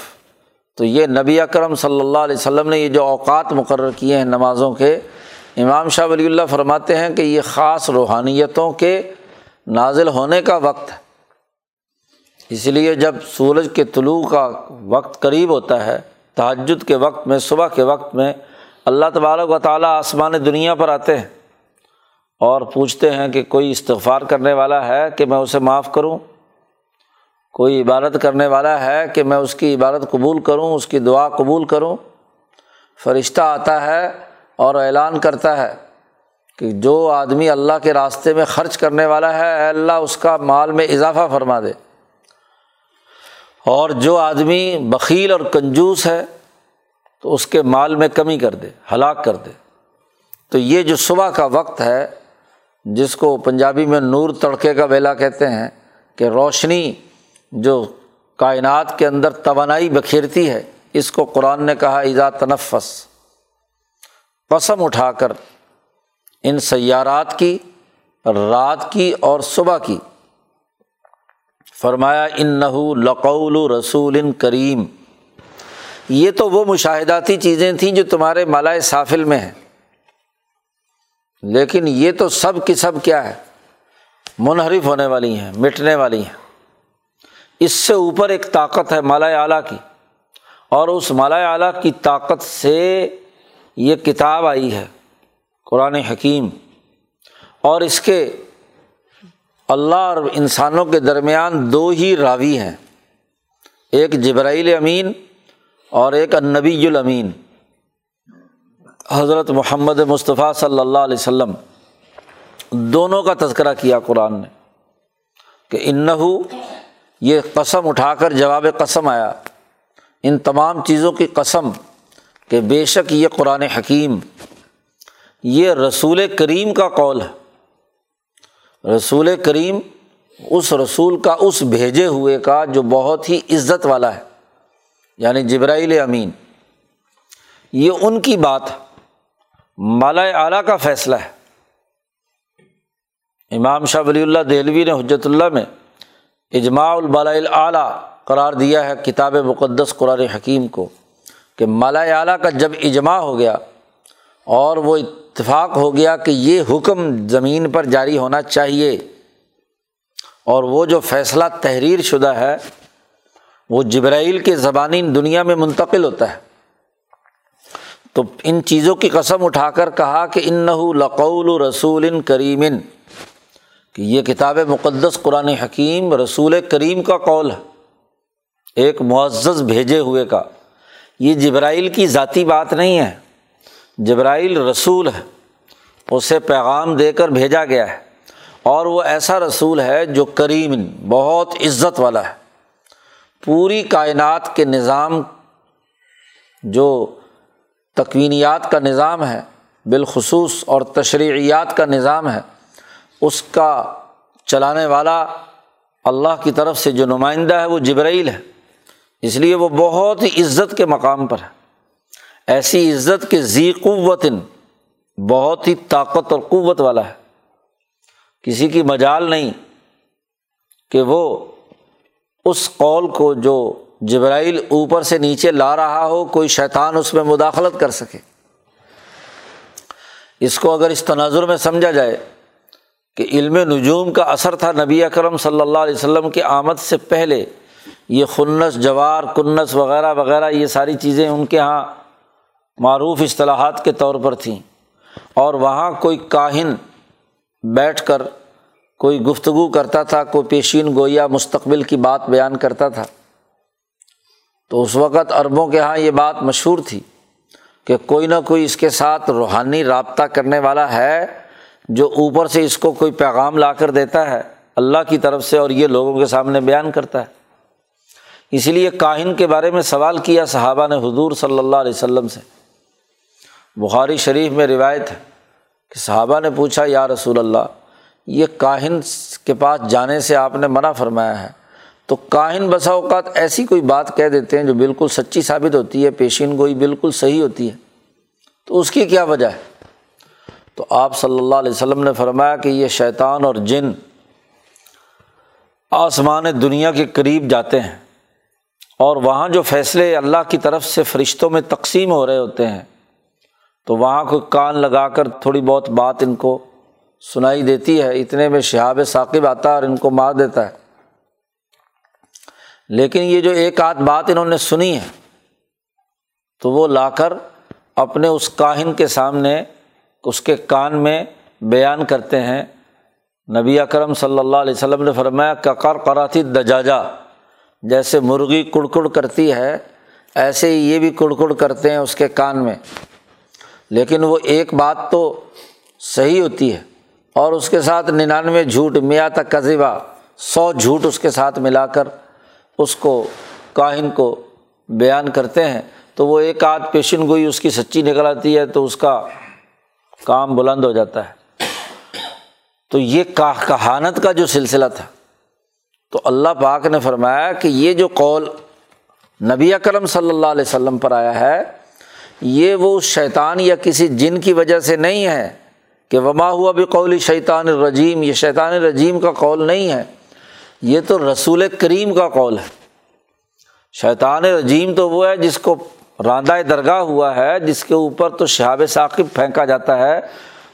تو یہ نبی اکرم صلی اللہ علیہ وسلم نے یہ جو اوقات مقرر کیے ہیں نمازوں کے، امام شاہ ولی اللہ فرماتے ہیں کہ یہ خاص روحانیتوں کے نازل ہونے کا وقت ہے۔ اس لیے جب سورج کے طلوع کا وقت قریب ہوتا ہے تحجد کے وقت میں، صبح کے وقت میں، اللہ تبارک و تعالیٰ آسمان دنیا پر آتے ہیں۔ اور پوچھتے ہیں کہ کوئی استغفار کرنے والا ہے کہ میں اسے معاف کروں؟ کوئی عبادت کرنے والا ہے کہ میں اس کی عبادت قبول کروں، اس کی دعا قبول کروں؟ فرشتہ آتا ہے اور اعلان کرتا ہے کہ جو آدمی اللہ کے راستے میں خرچ کرنے والا ہے، اے اللہ اس کا مال میں اضافہ فرما دے۔ اور جو آدمی بکیل اور کنجوس ہے، تو اس کے مال میں کمی کر دے، ہلاک کر دے۔ تو یہ جو صبح کا وقت ہے جس کو پنجابی میں نور تڑکے کا ویلا کہتے ہیں، کہ روشنی جو کائنات کے اندر توانائی بکھیرتی ہے، اس کو قرآن نے کہا ایزا تنفس قسم اٹھا کر ان سیارات کی، رات کی اور صبح کی۔ فرمایا ان نحو لقول رسول کریم یہ تو وہ مشاہداتی چیزیں تھیں جو تمہارے مالائے سافل میں ہیں۔ لیکن یہ تو سب کی سب کیا ہے؟ منحرف ہونے والی ہیں، مٹنے والی ہیں۔ اس سے اوپر ایک طاقت ہے مالا اعلیٰ کی۔ اور اس مالا اعلیٰ کی طاقت سے یہ کتاب آئی ہے، قرآن حکیم۔ اور اس کے اللہ اور انسانوں کے درمیان دو ہی راوی ہیں۔ ایک جبرائیل امین اور ایک النبی الامین۔ حضرت محمد مصطفیٰ صلی اللہ علیہ وسلم دونوں کا تذکرہ کیا قرآن نے کہ انہو، یہ قسم اٹھا کر جواب قسم آیا، ان تمام چیزوں کی قسم کہ بے شک یہ قرآن حکیم، یہ رسول کریم کا قول ہے۔ رسول کریم اس رسول کا اس بھیجے ہوئے کا جو بہت ہی عزت والا ہے یعنی جبرائیل امین، یہ ان کی بات ہے۔ مالا اعلیٰ کا فیصلہ ہے۔ امام شاہ ولی اللہ دہلوی نے حجرت اللہ میں اجماع البالا اعلیٰ قرار دیا ہے کتاب مقدس قرآن حکیم کو کہ مالا اعلیٰ کا جب اجماع ہو گیا اور وہ اتفاق ہو گیا کہ یہ حکم زمین پر جاری ہونا چاہیے اور وہ جو فیصلہ تحریر شدہ ہے وہ جبرائیل کے زبانی دنیا میں منتقل ہوتا ہے۔ تو ان چیزوں کی قسم اٹھا کر کہا کہ ان لقول رسول کریمن کہ یہ کتاب مقدس قرآن حکیم رسول کریم کا قول ہے، ایک معزز بھیجے ہوئے کا۔ یہ جبرائیل کی ذاتی بات نہیں ہے، جبرائیل رسول ہے، اسے پیغام دے کر بھیجا گیا ہے، اور وہ ایسا رسول ہے جو کریم، بہت عزت والا ہے۔ پوری کائنات کے نظام جو تکوینیات کا نظام ہے، بالخصوص اور تشریعیات کا نظام ہے، اس کا چلانے والا اللہ کی طرف سے جو نمائندہ ہے، وہ جبرائیل ہے۔ اس لیے وہ بہت ہی عزت کے مقام پر ہے۔ ایسی عزت کے ذی قوت، بہت ہی طاقت اور قوت والا ہے۔ کسی کی مجال نہیں کہ وہ اس قول کو جو جبرائیل اوپر سے نیچے لا رہا ہو، کوئی شیطان اس میں مداخلت کر سکے۔ اس کو اگر اس تناظر میں سمجھا جائے کہ علم نجوم کا اثر تھا نبی اکرم صلی اللہ علیہ وسلم کی آمد سے پہلے، یہ خنس، جوار، کنس وغیرہ وغیرہ، یہ ساری چیزیں ان کے یہاں معروف اصطلاحات کے طور پر تھیں۔ اور وہاں کوئی کاہن بیٹھ کر، کوئی گفتگو کرتا تھا، کوئی پیشین گویا مستقبل کی بات بیان کرتا تھا۔ تو اس وقت عربوں کے یہاں یہ بات مشہور تھی کہ کوئی نہ کوئی اس کے ساتھ روحانی رابطہ کرنے والا ہے جو اوپر سے اس کو کوئی پیغام لا کر دیتا ہے، اللہ کی طرف سے اور یہ لوگوں کے سامنے بیان کرتا ہے۔ اسی لیے کاہن کے بارے میں سوال کیا صحابہ نے حضور صلی اللہ علیہ وسلم سے۔ بخاری شریف میں روایت ہے کہ صحابہ نے پوچھا، یا رسول اللہ، یہ کاہن کے پاس جانے سے آپ نے منع فرمایا ہے؟ تو کاہن بسا اوقات ایسی کوئی بات کہہ دیتے ہیں جو بالکل سچی ثابت ہوتی ہے، پیشین گوئی بالکل صحیح ہوتی ہے۔ تو اس کی کیا وجہ ہے؟ تو آپ صلی اللہ علیہ وسلم نے فرمایا کہ یہ شیطان اور جن آسمان دنیا کے قریب جاتے ہیں اور وہاں جو فیصلے اللہ کی طرف سے فرشتوں میں تقسیم ہو رہے ہوتے ہیں، تو وہاں کوئی کان لگا کر تھوڑی بہت بات ان کو سنائی دیتی ہے۔ اتنے میں شہاب ثاقب آتا ہے اور ان کو مار دیتا ہے۔ لیکن یہ جو ایک آدھ بات انہوں نے سنی ہے، تو وہ لا کر اپنے اس کاہن کے سامنے، اس کے کان میں بیان کرتے ہیں۔ نبی اکرم صلی اللہ علیہ وسلم نے فرمایا ککر کراتی دجاجا جیسے مرغی کڑکڑ کرتی ہے، ایسے ہی یہ بھی کڑکڑ کرتے ہیں اس کے کان میں۔ لیکن وہ ایک بات تو صحیح ہوتی ہے، اور اس کے ساتھ ننانوے جھوٹ میاں تک قذبہ سو جھوٹ اس کے ساتھ ملا کر اس کو کاہن کو بیان کرتے ہیں، تو وہ ایک آدھ پیشن گوئی اس کی سچی نکل آتی ہے، تو اس کا کام بلند ہو جاتا ہے۔ تو یہ کہانت کا جو سلسلہ تھا، تو اللہ پاک نے فرمایا کہ یہ جو قول نبی اکرم صلی اللہ علیہ وسلم پر آیا ہے، یہ وہ شیطان یا کسی جن کی وجہ سے نہیں ہے کہ وما ہوا بھی قول شیطان الرجیم یہ شیطان الرجیم کا قول نہیں ہے۔ یہ تو رسول کریم کا قول ہے۔ شیطان رجیم تو وہ ہے جس کو راندہ درگاہ ہوا ہے، جس کے اوپر تو شہاب ثاقب پھینکا جاتا ہے۔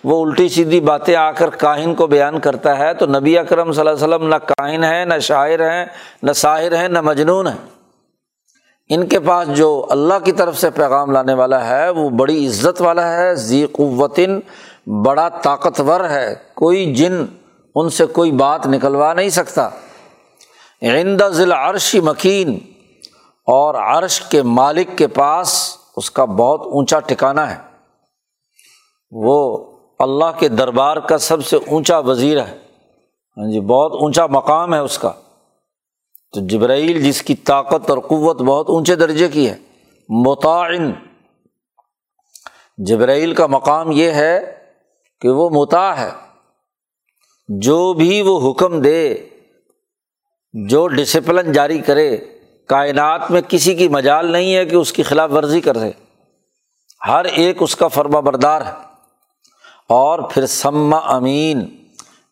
وہ الٹی سیدھی باتیں آ کر کاہن کو بیان کرتا ہے۔ تو نبی اکرم صلی اللہ علیہ وسلم نہ کاہن ہے نہ شاعر ہیں، نہ شاعر ہیں، نہ مجنون ہیں۔ ان کے پاس جو اللہ کی طرف سے پیغام لانے والا ہے، وہ بڑی عزت والا ہے، ذی قوتن بڑا طاقتور ہے۔ کوئی جن ان سے کوئی بات نکلوا نہیں سکتا۔ عند ضلع عرشی مکین اور عرش کے مالک کے پاس اس کا بہت اونچا ٹھکانا ہے۔ وہ اللہ کے دربار کا سب سے اونچا وزیر ہے۔ ہاں جی بہت اونچا مقام ہے اس کا۔ تو جبرائیل جس کی طاقت اور قوت بہت اونچے درجے کی ہے متعین جبرائیل کا مقام یہ ہے کہ وہ متا ہے۔ جو بھی وہ حکم دے جو ڈسپلن جاری کرے، کائنات میں کسی کی مجال نہیں ہے کہ اس کی خلاف ورزی کر دے۔ ہر ایک اس کا فرما بردار ہے۔ اور پھر سما امین،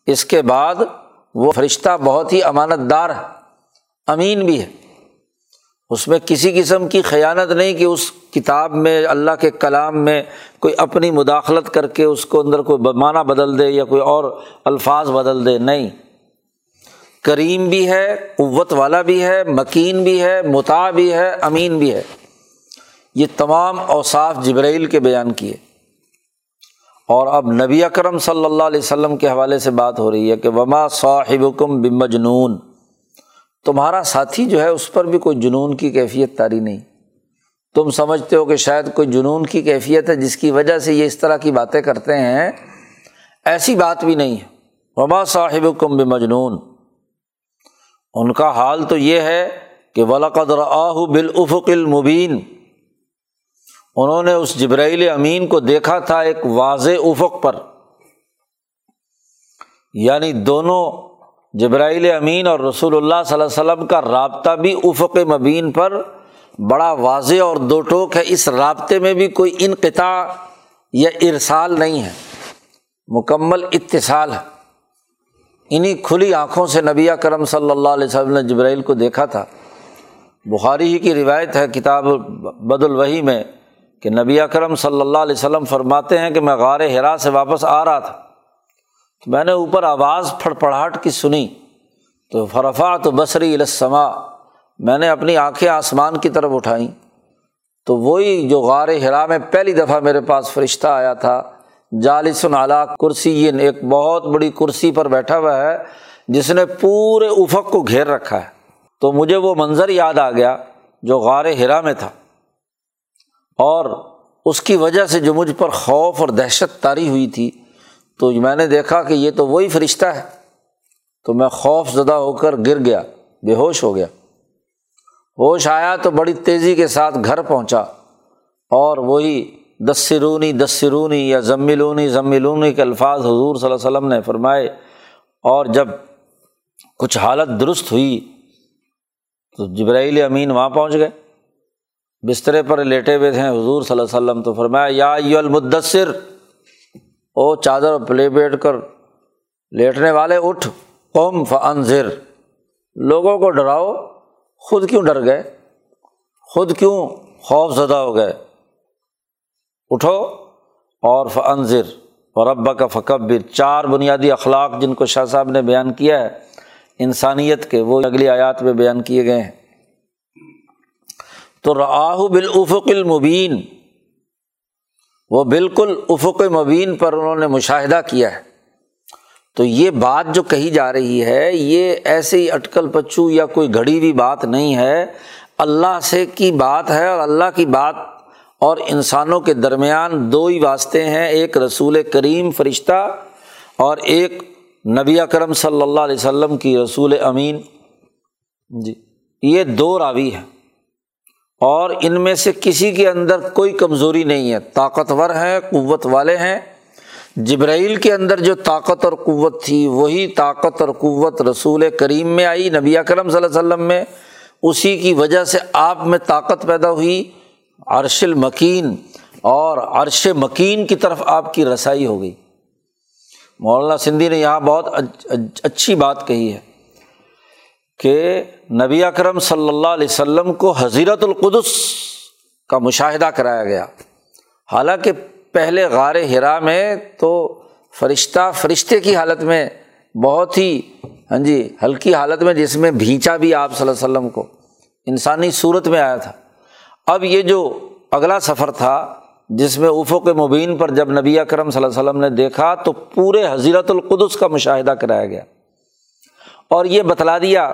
اس کے بعد وہ فرشتہ بہت ہی امانت دار ہے۔ امین بھی ہے۔ اس میں کسی قسم کی خیانت نہیں کہ اس کتاب میں، اللہ کے کلام میں کوئی اپنی مداخلت کر کے اس کو اندر کوئی معنی بدل دے یا کوئی اور الفاظ بدل دے، نہیں۔ کریم بھی ہے، قوت والا بھی ہے، مکین بھی ہے متا بھی ہے، امین بھی ہے۔ یہ تمام اوصاف جبرائیل کے بیان کیے۔ اور اب نبی اکرم صلی اللہ علیہ وسلم کے حوالے سے بات ہو رہی ہے کہ وما صاحب کم بمجنون۔ تمہارا ساتھی جو ہے، اس پر بھی کوئی جنون کی کیفیت تاری نہیں۔ تم سمجھتے ہو کہ شاید کوئی جنون کی کیفیت ہے، جس کی وجہ سے یہ اس طرح کی باتیں کرتے ہیں۔ ایسی بات بھی نہیں ہے۔ وما صاحب کم بمجنون۔ ان کا حال تو یہ ہے کہ ولاقدر آہ بالافق المبین انہوں نے اس جبرائیل امین کو دیکھا تھا ایک واضح افق پر۔ یعنی دونوں جبرائیل امین اور رسول اللہ صلی اللہ علیہ وسلم کا رابطہ بھی افق مبین پر بڑا واضح اور دو ٹوک ہے۔ اس رابطے میں بھی کوئی انقطاع یا ارسال نہیں ہے۔ مکمل اتصال ہے۔ انہیں کھلی آنکھوں سے نبی کرم صلی اللہ علیہ وسلم نے جبرائیل کو دیکھا تھا۔ بخاری ہی کی روایت ہے کتاب بد الوحی میں کہ نبی اکرم صلی اللہ علیہ وسلم فرماتے ہیں کہ میں غار ہرا سے واپس آ رہا تھا۔ تو میں نے اوپر آواز پھڑ پڑاہٹ کی سنی۔ تو فرفا تو بصری السما میں نے اپنی آنکھیں آسمان کی طرف اٹھائیں۔ تو وہی جو غار ہرا میں پہلی دفعہ میرے پاس فرشتہ آیا تھا جالس اعلیٰ کرسی ایک بہت بڑی کرسی پر بیٹھا ہوا ہے، جس نے پورے افق کو گھیر رکھا ہے۔ تو مجھے وہ منظر یاد آ گیا جو غار ہرا میں تھا۔ اور اس کی وجہ سے جو مجھ پر خوف اور دہشت تاری ہوئی تھی، تو میں نے دیکھا کہ یہ تو وہی فرشتہ ہے۔ تو میں خوف زدہ ہو کر گر گیا، بے ہوش ہو گیا۔ ہوش آیا تو بڑی تیزی کے ساتھ گھر پہنچا اور وہی دسرونی دسرونی یا ضملونی ضملونی کے الفاظ حضور صلی اللہ علیہ وسلم نے فرمائے اور جب کچھ حالت درست ہوئی تو جبرائیل امین وہاں پہنچ گئے بسترے پر لیٹے ہوئے تھے حضور صلی اللہ علیہ وسلم تو فرمایا، یا یو المدثر، او چادر پلے بیٹھ کر لیٹنے والے اٹھ قوم فنظر لوگوں کو ڈراؤ، خود کیوں ڈر گئے؟ خود کیوں خوف زدہ ہو گئے؟ اٹھو اور فنظر اور ابا کا فکبر، چار بنیادی اخلاق جن کو شاہ صاحب نے بیان کیا ہے، انسانیت کے، وہ اگلی آیات میں بیان کیے گئے ہیں۔ تو راہ بالافق المبین، وہ بالکل افق مبین پر انہوں نے مشاہدہ کیا ہے۔ تو یہ بات جو کہی جا رہی ہے، یہ ایسے ہی اٹکل پچو یا کوئی گھڑی ہوئی بات نہیں ہے۔ اللہ سے کی بات ہے اور اللہ کی بات اور انسانوں کے درمیان دو ہی واسطے ہیں، ایک رسول کریم فرشتہ اور ایک نبی اکرم صلی اللہ علیہ وسلم کی رسول امین۔ جی یہ دو راوی ہیں۔ اور ان میں سے کسی کے اندر کوئی کمزوری نہیں ہے۔ طاقتور ہیں، قوت والے ہیں۔ جبرائیل کے اندر جو طاقت اور قوت تھی، وہی طاقت اور قوت رسول کریم میں آئی، نبی اکرم صلی اللہ علیہ وسلم میں۔ اسی کی وجہ سے آپ میں طاقت پیدا ہوئی۔ عرش المکین اور عرش مکین کی طرف آپ کی رسائی ہو گئی۔ مولانا سندھی نے یہاں بہت اچھی بات کہی ہے کہ نبی اکرم صلی اللہ علیہ وسلم کو حضیرت القدس کا مشاہدہ کرایا گیا۔ حالانکہ پہلے غار ہرا میں تو فرشتہ فرشتے کی حالت میں بہت ہی ہاں جی ہلکی حالت میں جس میں بھینچا بھی آپ صلی اللہ علیہ وسلم کو۔ انسانی صورت میں آیا تھا۔ اب یہ جو اگلا سفر تھا، جس میں افق کے مبین پر جب نبی اکرم صلی اللہ علیہ وسلم نے دیکھا، تو پورے حضیرت القدس کا مشاہدہ کرایا گیا۔ اور یہ بتلا دیا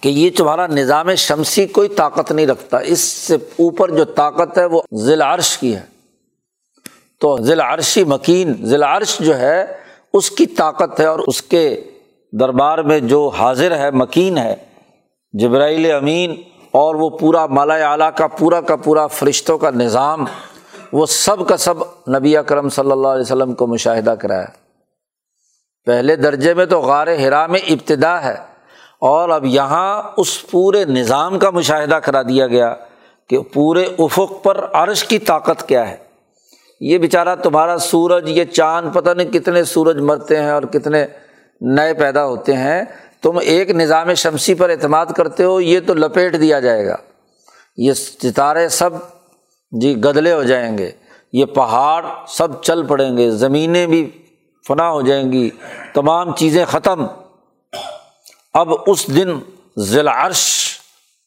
کہ یہ تمہارا نظام شمسی کوئی طاقت نہیں رکھتا۔ اس سے اوپر جو طاقت ہے، وہ ضلع عرش کی ہے۔ تو ضلع عرشی مکین ضلع عرش جو ہے، اس کی طاقت ہے اور اس کے دربار میں جو حاضر ہے، مکین ہے، جبرائیل امین اور وہ پورا مالا اعلیٰ کا، پورا کا پورا فرشتوں کا نظام وہ سب کا سب نبی اکرم صلی اللہ علیہ وسلم کو مشاہدہ کرایا۔ پہلے درجے میں تو غار ہرا میں ابتدا ہے اور اب یہاں اس پورے نظام کا مشاہدہ کرا دیا گیا کہ پورے افق پر عرش کی طاقت کیا ہے۔ یہ بیچارہ تمہارا سورج، یہ چاند، پتہ نہیں کتنے سورج مرتے ہیں اور کتنے نئے پیدا ہوتے ہیں۔ تم ایک نظام شمسی پر اعتماد کرتے ہو، یہ تو لپیٹ دیا جائے گا۔ یہ ستارے سب جی گدلے ہو جائیں گے۔ یہ پہاڑ سب چل پڑیں گے، زمینیں بھی فنا ہو جائیں گی، تمام چیزیں ختم۔ اب اس دن ذیل عرش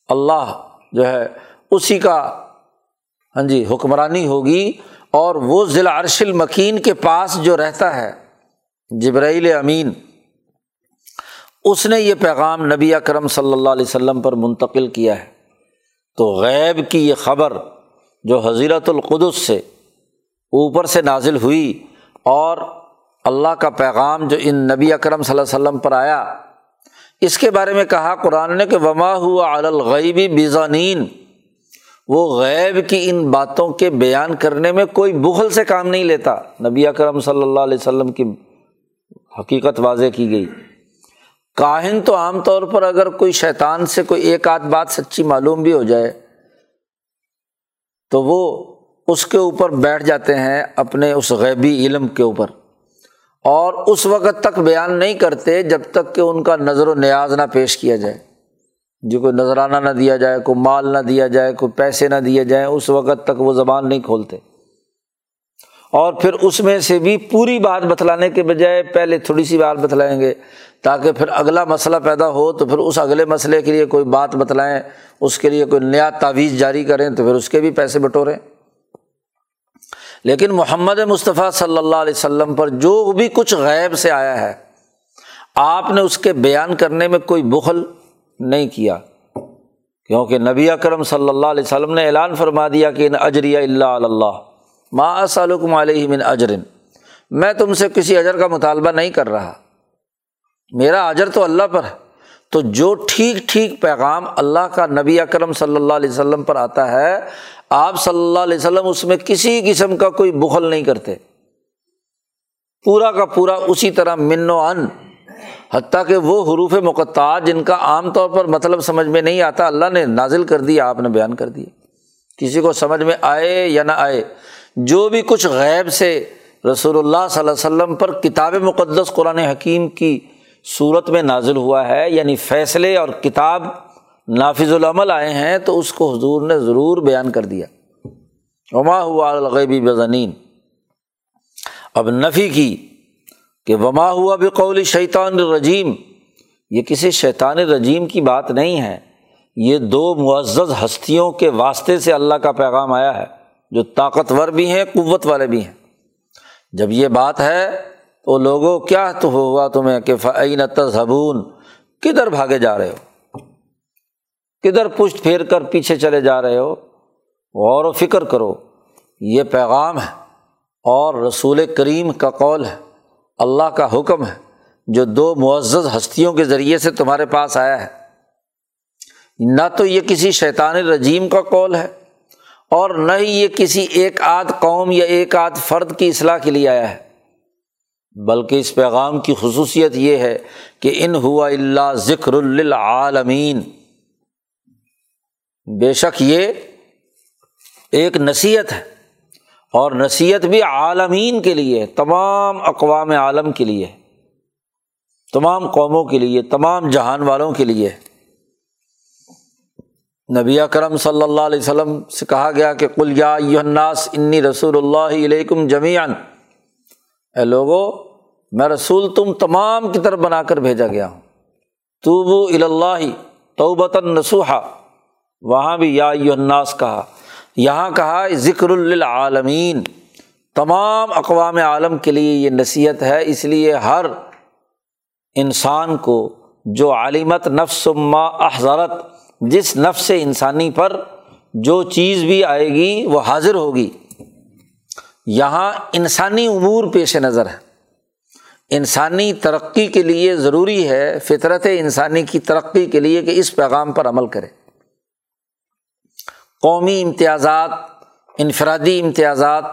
اللہ جو ہے، اسی کا ہاں جی حکمرانی ہوگی اور وہ ضلع عرش المکین کے پاس جو رہتا ہے، جبرائیل امین اس نے یہ پیغام نبی اکرم صلی اللہ علیہ وسلم پر منتقل کیا ہے۔ تو غیب کی یہ خبر جو حضیرت القدس سے اوپر سے نازل ہوئی اور اللہ کا پیغام جو ان نبی اکرم صلی اللہ علیہ وسلم پر آیا، اس کے بارے میں کہا قرآن نے کہ وما ہوا الغیبی بیزانین وہ غیب کی ان باتوں کے بیان کرنے میں کوئی بغل سے کام نہیں لیتا۔ نبی اکرم صلی اللہ علیہ وسلم کی حقیقت واضح کی گئی۔ کاہن تو عام طور پر اگر کوئی شیطان سے کوئی ایک آدھ بات سچی معلوم بھی ہو جائے، تو وہ اس کے اوپر بیٹھ جاتے ہیں اپنے اس غیبی علم کے اوپر۔ اور اس وقت تک بیان نہیں کرتے جب تک کہ ان کا نظر و نیاز نہ پیش کیا جائے۔ جو کوئی نذرانہ نہ دیا جائے، کوئی مال نہ دیا جائے، کوئی پیسے نہ دیے جائیں، اس وقت تک وہ زبان نہیں کھولتے۔ اور پھر اس میں سے بھی پوری بات بتلانے کے بجائے پہلے تھوڑی سی بات بتلائیں گے۔ تاکہ پھر اگلا مسئلہ پیدا ہو تو پھر اس اگلے مسئلے کے لیے کوئی بات بتلائیں، اس کے لیے کوئی نیا تعویذ جاری کریں تو پھر اس کے بھی پیسے بٹوریں۔ لیکن محمد مصطفیٰ صلی اللہ علیہ وسلم پر جو بھی کچھ غیب سے آیا ہے، آپ نے اس کے بیان کرنے میں کوئی بخل نہیں کیا۔ کیونکہ نبی اکرم صلی اللہ علیہ وسلم نے اعلان فرما دیا کہ ان اجریہ اللہ اللہ، ما سالکم علیہ من اجرن میں تم سے کسی اجر کا مطالبہ نہیں کر رہا۔ میرا اجر تو اللہ پر ہے۔ تو جو ٹھیک ٹھیک پیغام اللہ کا نبی اکرم صلی اللہ علیہ وسلم پر آتا ہے، آپ صلی اللہ علیہ وسلم اس میں کسی قسم کا کوئی بخل نہیں کرتے۔ پورا کا پورا اسی طرح من و ان۔ حتیٰ کہ وہ حروف مقطع جن کا عام طور پر مطلب سمجھ میں نہیں آتا، اللہ نے نازل کر دیا، آپ نے بیان کر دیا۔ کسی کو سمجھ میں آئے یا نہ آئے، جو بھی کچھ غیب سے رسول اللہ صلی اللہ علیہ وسلم پر کتاب مقدس قرآن حکیم کی صورت میں نازل ہوا ہے یعنی فیصلے اور کتاب نافذ العمل آئے ہیں، تو اس کو حضور نے ضرور بیان کر دیا۔ وما ہوا الغیبی بزنین اب نفی کی کہ وما ہوا بقول شیطان الرجیم۔ یہ کسی شیطان رجیم کی بات نہیں ہے۔ یہ دو معزز ہستیوں کے واسطے سے اللہ کا پیغام آیا ہے، جو طاقتور بھی ہیں، قوت والے بھی ہیں۔ جب یہ بات ہے تو لوگوں کیا تو ہوا تمہیں کہ فعین تذہبون کدھر بھاگے جا رہے ہو؟ کدھر پشت پھیر کر پیچھے چلے جا رہے ہو؟ غور و فکر کرو، یہ پیغام ہے اور رسول کریم کا قول ہے، اللہ کا حکم ہے، جو دو معزز ہستیوں کے ذریعے سے تمہارے پاس آیا ہے۔ نہ تو یہ کسی شیطان رجیم کا قول ہے اور نہ ہی یہ کسی ایک آدھ قوم یا ایک آدھ فرد کی اصلاح کے لیے آیا ہے۔ بلکہ اس پیغام کی خصوصیت یہ ہے کہ ان ہوا اللہ ذکر العالمین بے شک یہ ایک نصیحت ہے اور نصیحت بھی عالمین کے لیے تمام اقوام عالم کے لیے تمام قوموں کے لیے، تمام جہان والوں کے لیے نبی کرم صلی اللہ علیہ وسلم سے کہا گیا کہ کل یا الناس انی رسول اللہ علیکم جمیان اے لوگو میں رسول تم تمام کی طرف بنا کر بھیجا گیا ہوں۔ تو اللہ توبتاً نسوحا وہاں بھی یا الناس کہا، یہاں کہا، ذکر العالمین تمام اقوام عالم کے لیے یہ نصیحت ہے، اس لیے ہر انسان کو جو عالمت نفس ما احضرت، جس نفس انسانی پر جو چیز بھی آئے گی، وہ حاضر ہوگی۔ یہاں انسانی امور پیش نظر ہے۔ انسانی ترقی کے لیے ضروری ہے، فطرت انسانی کی ترقی کے لیے کہ اس پیغام پر عمل کرے۔ قومی امتیازات، انفرادی امتیازات،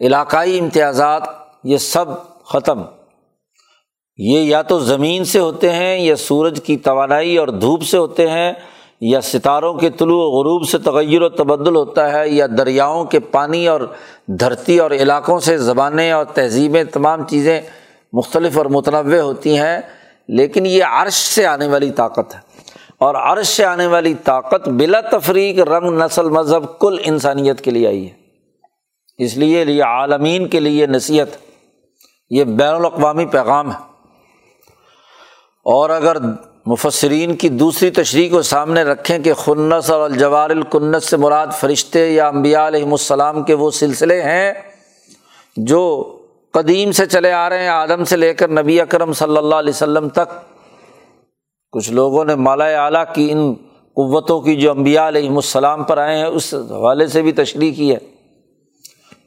علاقائی امتیازات، یہ سب ختم۔ یہ یا تو زمین سے ہوتے ہیں، یا سورج کی توانائی اور دھوپ سے ہوتے ہیں، یا ستاروں کے طلوع و غروب سے تغیر و تبدل ہوتا ہے، یا دریاؤں کے پانی اور دھرتی اور علاقوں سے زبانیں اور تہذیبیں، تمام چیزیں مختلف اور متنوع ہوتی ہیں، لیکن یہ عرش سے آنے والی طاقت ہے۔ اور عرش سے آنے والی طاقت بلا تفریق رنگ، نسل، مذہب، کل انسانیت کے لیے آئی ہے۔ اس لیے یہ عالمین کے لیے نصیحت، یہ بین الاقوامی پیغام ہے۔ اور اگر مفسرین کی دوسری تشریح کو سامنے رکھیں کہ خنس اور الجوار الکنت سے مراد فرشتے یا امبیا علیہم السلام کے وہ سلسلے ہیں جو قدیم سے چلے آ رہے ہیں، آدم سے لے کر نبی اکرم صلی اللہ علیہ وسلم تک۔ کچھ لوگوں نے مالا اعلیٰ کی ان قوتوں کی جو امبیا علیہم السلام پر آئے ہیں، اس حوالے سے بھی تشریح کی ہے۔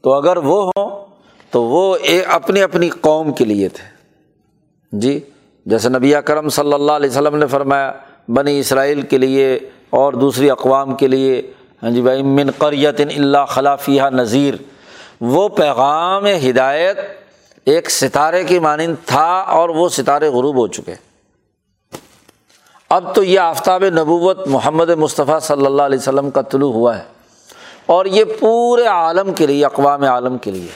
تو اگر وہ ہوں، تو وہ اپنی اپنی قوم کے لیے تھے۔ جی جیسے نبی کرم صلی اللہ علیہ وسلم نے فرمایا، بنی اسرائیل کے لیے اور دوسری اقوام کے لیے۔ ہاں جی بھائی، من قریت اللہ خلافیہ نذیر۔ وہ پیغام ہدایت ایک ستارے کی مانند تھا اور وہ ستارے غروب ہو چکے۔ اب تو یہ آفتاب نبوت محمد مصطفیٰ صلی اللہ علیہ وسلم کا طلوع ہوا ہے اور یہ پورے عالم کے لیے، اقوام عالم کے لیے۔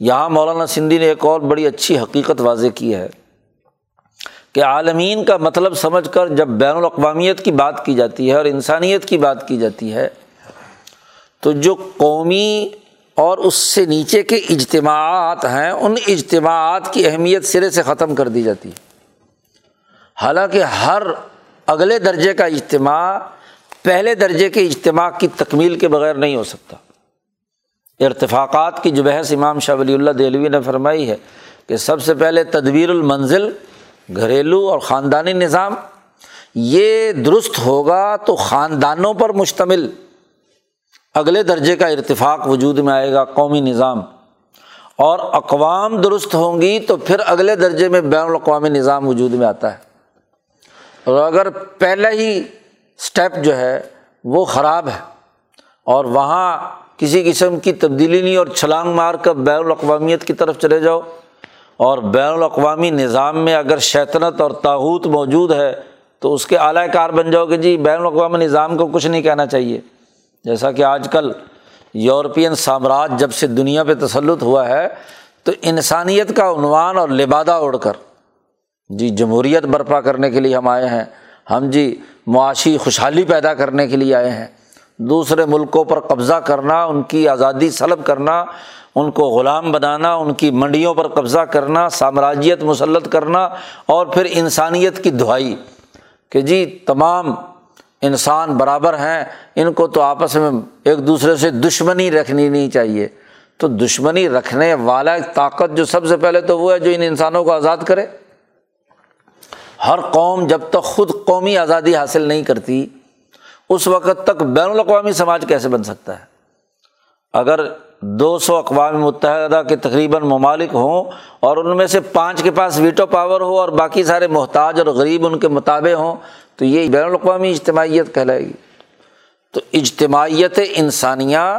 یہاں مولانا سندھی نے ایک اور بڑی اچھی حقیقت واضح کی ہے کہ عالمین کا مطلب سمجھ کر جب بین الاقوامیت کی بات کی جاتی ہے اور انسانیت کی بات کی جاتی ہے، تو جو قومی اور اس سے نیچے کے اجتماعات ہیں، ان اجتماعات کی اہمیت سرے سے ختم کر دی جاتی ہے۔ حالانکہ ہر اگلے درجے کا اجتماع پہلے درجے کے اجتماع کی تکمیل کے بغیر نہیں ہو سکتا۔ ارتفاقات کی جو بحث امام شاہ ولی اللہ دہلوی نے فرمائی ہے کہ سب سے پہلے تدبیر المنزل، گھریلو اور خاندانی نظام، یہ درست ہوگا تو خاندانوں پر مشتمل۔ اگلے درجے کا ارتفاق وجود میں آئے گا قومی نظام۔ اور اقوام درست ہوں گی تو پھر اگلے درجے میں بین الاقوامی نظام وجود میں آتا ہے۔ اور اگر پہلا ہی اسٹیپ جو ہے وہ خراب ہے اور وہاں کسی قسم کی تبدیلی نہیں اور چھلانگ مار کر بین الاقوامیت کی طرف چلے جاؤ اور بین الاقوامی نظام میں اگر شیطنت اور تاحوت موجود ہے تو اس کے اعلی کار بن جاؤ کہ جی بین الاقوامی نظام کو کچھ نہیں کہنا چاہیے۔ جیسا کہ آج کل یورپین سامراج جب سے دنیا پہ تسلط ہوا ہے، تو انسانیت کا عنوان اور لبادہ اڑ کر۔ جی جمہوریت برپا کرنے کے لیے ہم آئے ہیں۔ ہم جی معاشی خوشحالی پیدا کرنے کے لیے آئے ہیں۔ دوسرے ملکوں پر قبضہ کرنا، ان کی آزادی سلب کرنا، ان کو غلام بنانا، ان کی منڈیوں پر قبضہ کرنا، سامراجیت مسلط کرنا اور پھر انسانیت کی دہائی۔ کہ جی تمام انسان برابر ہیں، ان کو تو آپس میں ایک دوسرے سے دشمنی رکھنی نہیں چاہیے۔ تو دشمنی رکھنے والا طاقت جو سب سے پہلے تو وہ ہے جو ان انسانوں کو آزاد کرے۔ ہر قوم جب تک خود قومی آزادی حاصل نہیں کرتی، اس وقت تک بین الاقوامی سماج کیسے بن سکتا ہے؟ اگر دو سو اقوام متحدہ کے تقریباً ممالک ہوں اور ان میں سے پانچ کے پاس ویٹو پاور ہو اور باقی سارے محتاج اور غریب ان کے مطابق ہوں، تو یہ بین الاقوامی اجتماعیت کہلائے گی۔ تو اجتماعیت انسانیہ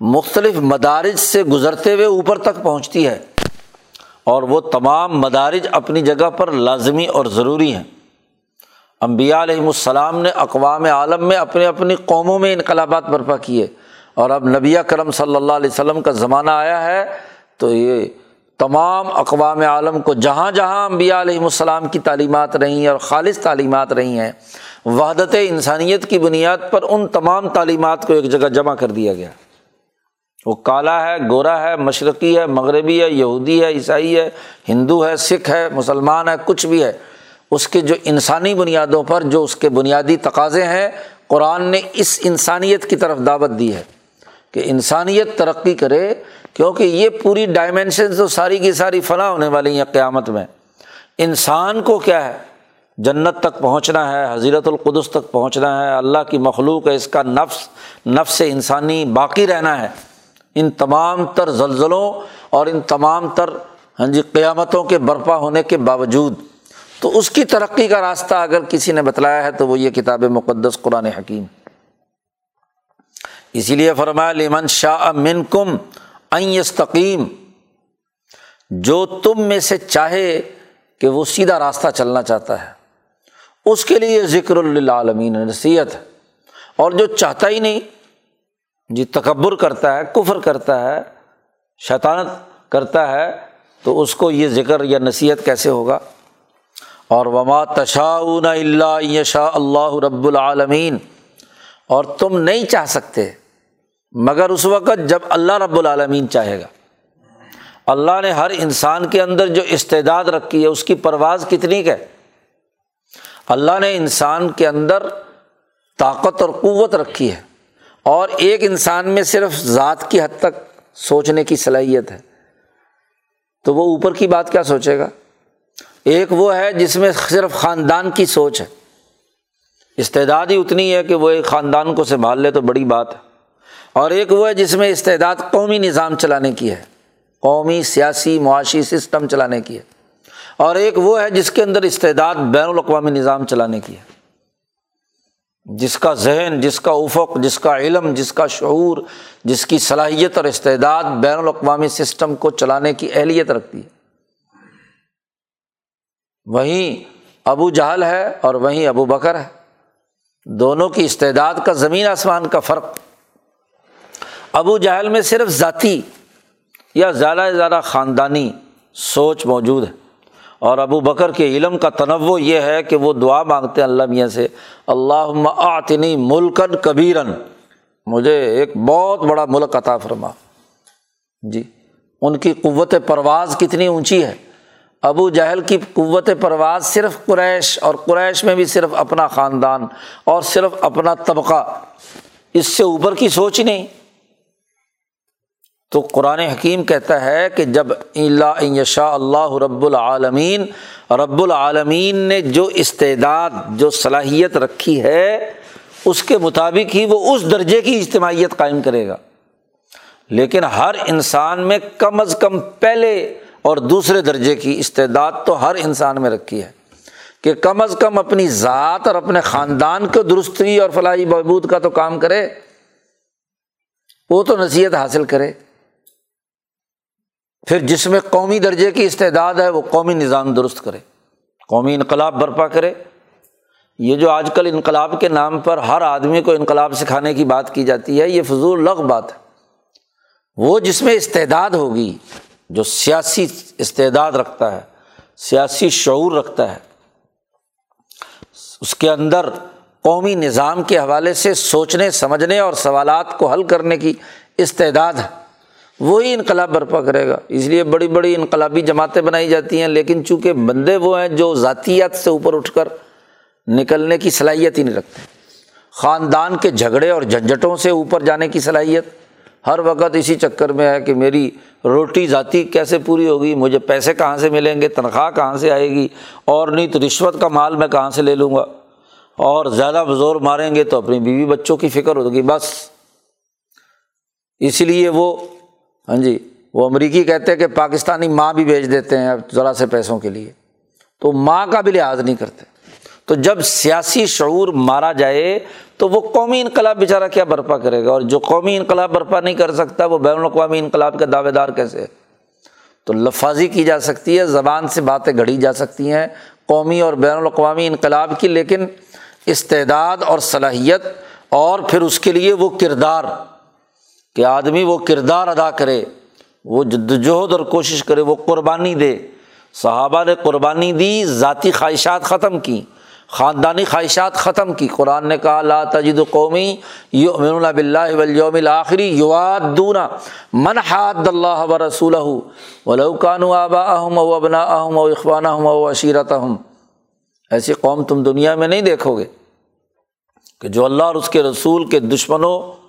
مختلف مدارج سے گزرتے ہوئے اوپر تک پہنچتی ہے اور وہ تمام مدارج اپنی جگہ پر لازمی اور ضروری ہیں۔ امبیا علیہم السلام نے اقوام عالم میں اپنے اپنی قوموں میں انقلابات برپا کیے۔ اور اب نبی کرم صلی اللہ علیہ وسلم کا زمانہ آیا ہے، تو یہ تمام اقوام عالم کو جہاں جہاں انبیاء علیہم السلام کی تعلیمات رہی ہیں اور خالص تعلیمات رہی ہیں، وحدت انسانیت کی بنیاد پر ان تمام تعلیمات کو ایک جگہ جمع کر دیا گیا۔ وہ کالا ہے، گورا ہے، مشرقی ہے، مغربی ہے، یہودی ہے، عیسائی ہے، ہندو ہے، سکھ ہے، مسلمان ہے، کچھ بھی ہے۔ اس کے جو انسانی بنیادوں پر جو اس کے بنیادی تقاضے ہیں، قرآن نے اس انسانیت کی طرف دعوت دی ہے۔ کہ انسانیت ترقی کرے، کیونکہ یہ پوری ڈائمینشن تو ساری کی ساری فلاں ہونے والی ہیں قیامت میں۔ انسان کو کیا ہے؟ جنت تک پہنچنا ہے حضیرت القدس تک پہنچنا ہے، اللہ کی مخلوق ہے، اس کا نفس نفس انسانی باقی رہنا ہے۔ ان تمام تر زلزلوں اور ان تمام تر ہاں جی قیامتوں کے برپا ہونے کے باوجود۔ تو اس کی ترقی کا راستہ اگر کسی نے بتلایا ہے، تو وہ یہ کتاب مقدس قرآن حکیم۔ اسی لیے فرمایا، لمن شاہ من کم اینستقیم جو تم میں سے چاہے کہ وہ سیدھا راستہ چلنا چاہتا ہے۔ اس کے لیے ذکر العالمین نصیحت۔ ہے اور جو چاہتا ہی نہیں جی تکبر کرتا ہے، کفر کرتا ہے، شیطانت کرتا ہے، تو اس کو یہ ذکر یا نصیحت کیسے ہوگا؟ اور وما تشاؤن اللہ شاہ اللہ رب العالمین، اور تم نہیں چاہ سکتے مگر اس وقت جب اللہ رب العالمین چاہے گا۔ اللہ نے ہر انسان کے اندر جو استعداد رکھی ہے، اس کی پرواز کتنی ہے؟ اللہ نے انسان کے اندر طاقت اور قوت رکھی ہے۔ اور ایک انسان میں صرف ذات کی حد تک سوچنے کی صلاحیت ہے۔ تو وہ اوپر کی بات کیا سوچے گا؟ ایک وہ ہے جس میں صرف خاندان کی سوچ ہے۔ استعداد ہی اتنی ہے کہ وہ ایک خاندان کو سنبھال لے تو بڑی بات ہے۔ اور ایک وہ ہے جس میں استعداد قومی نظام چلانے کی ہے، قومی سیاسی معاشی سسٹم چلانے کی ہے۔ اور ایک وہ ہے جس کے اندر استعداد بین الاقوامی نظام چلانے کی ہے۔ جس کا ذہن، جس کا افق، جس کا علم، جس کا شعور، جس کی صلاحیت اور استعداد بین الاقوامی سسٹم کو چلانے کی اہلیت رکھتی ہے۔ وہیں ابو جہل ہے اور وہیں ابو بکر ہے۔ دونوں کی استعداد کا زمین آسمان کا فرق۔ ابو جہل میں صرف ذاتی یا زیادہ سے زیادہ خاندانی سوچ موجود ہے۔ اور ابو بکر کے علم کا تنوع یہ ہے کہ وہ دعا مانگتے ہیں اللہ میاں سے اللہ آتنی ملکن کبیرن مجھے ایک بہت بڑا ملک عطا فرما۔ جی ان کی قوت پرواز کتنی اونچی ہے۔ ابو جہل کی قوت پرواز صرف قریش اور قریش میں بھی صرف اپنا خاندان اور صرف اپنا طبقہ۔ اس سے اوپر کی سوچ ہی نہیں۔ تو قرآن حکیم کہتا ہے کہ جب اللہ یشا اللہ رب العالمین رب العالمین نے جو استعداد، جو صلاحیت رکھی ہے، اس کے مطابق ہی وہ اس درجے کی اجتماعیت قائم کرے گا۔ لیکن ہر انسان میں کم از کم پہلے اور دوسرے درجے کی استعداد تو ہر انسان میں رکھی ہے کہ کم از کم اپنی ذات اور اپنے خاندان کو درستی اور فلاحی بہبود کا تو کام کرے، وہ تو نصیحت حاصل کرے۔ پھر جس میں قومی درجے کی استعداد ہے وہ قومی نظام درست کرے، قومی انقلاب برپا کرے۔ یہ جو آج کل انقلاب کے نام پر ہر آدمی کو انقلاب سکھانے کی بات کی جاتی ہے، یہ فضول لغ بات ہے۔ وہ جس میں استعداد ہوگی، جو سیاسی استعداد رکھتا ہے، سیاسی شعور رکھتا ہے، اس کے اندر قومی نظام کے حوالے سے سوچنے، سمجھنے اور سوالات کو حل کرنے کی استعداد ہے۔ وہی انقلاب برپا کرے گا۔ اس لیے بڑی بڑی انقلابی جماعتیں بنائی جاتی ہیں، لیکن چونکہ بندے وہ ہیں جو ذاتیات سے اوپر اٹھ کر نکلنے کی صلاحیت ہی نہیں رکھتے۔ خاندان کے جھگڑے اور جھنجھٹوں سے اوپر جانے کی صلاحیت۔ ہر وقت اسی چکر میں ہے کہ میری روٹی ذاتی کیسے پوری ہوگی، مجھے پیسے کہاں سے ملیں گے، تنخواہ کہاں سے آئے گی، اور نہیں تو رشوت کا مال میں کہاں سے لے لوں گا۔ اور زیادہ زور ماریں گے تو اپنی بیوی بچوں کی فکر ہوگی، بس۔ اس لیے وہ ہاں جی وہ امریکی کہتے ہیں کہ پاکستانی ماں بھی بھیج دیتے ہیں اب ذرا سے پیسوں کے لیے۔ تو ماں کا بھی لحاظ نہیں کرتے۔ تو جب سیاسی شعور مارا جائے تو وہ قومی انقلاب بیچارہ کیا برپا کرے گا؟ اور جو قومی انقلاب برپا نہیں کر سکتا، وہ بین الاقوامی انقلاب کے دعوے دار کیسے تو لفاظی کی جا سکتی ہے، زبان سے باتیں گھڑی جا سکتی ہیں قومی اور بین الاقوامی انقلاب کی، لیکن استعداد اور صلاحیت اور پھر اس کے لیے وہ کردار۔ کہ آدمی وہ کردار ادا کرے، وہ جدوجہد اور کوشش کرے، وہ قربانی دے۔ صحابہ نے قربانی دی، ذاتی خواہشات ختم کی، خاندانی خواہشات ختم کی۔ قرآن نے کہا، لا تجد قومی یو امین بلّہ ولیوم الآخری یوادونا من حاد اللہ و رسول ولوکان آبا اہم او ابنا اہم او اخوان اہم او عشیرت اہم ایسی قوم تم دنیا میں نہیں دیکھو گے کہ جو اللہ اور اس کے رسول کے دشمنوں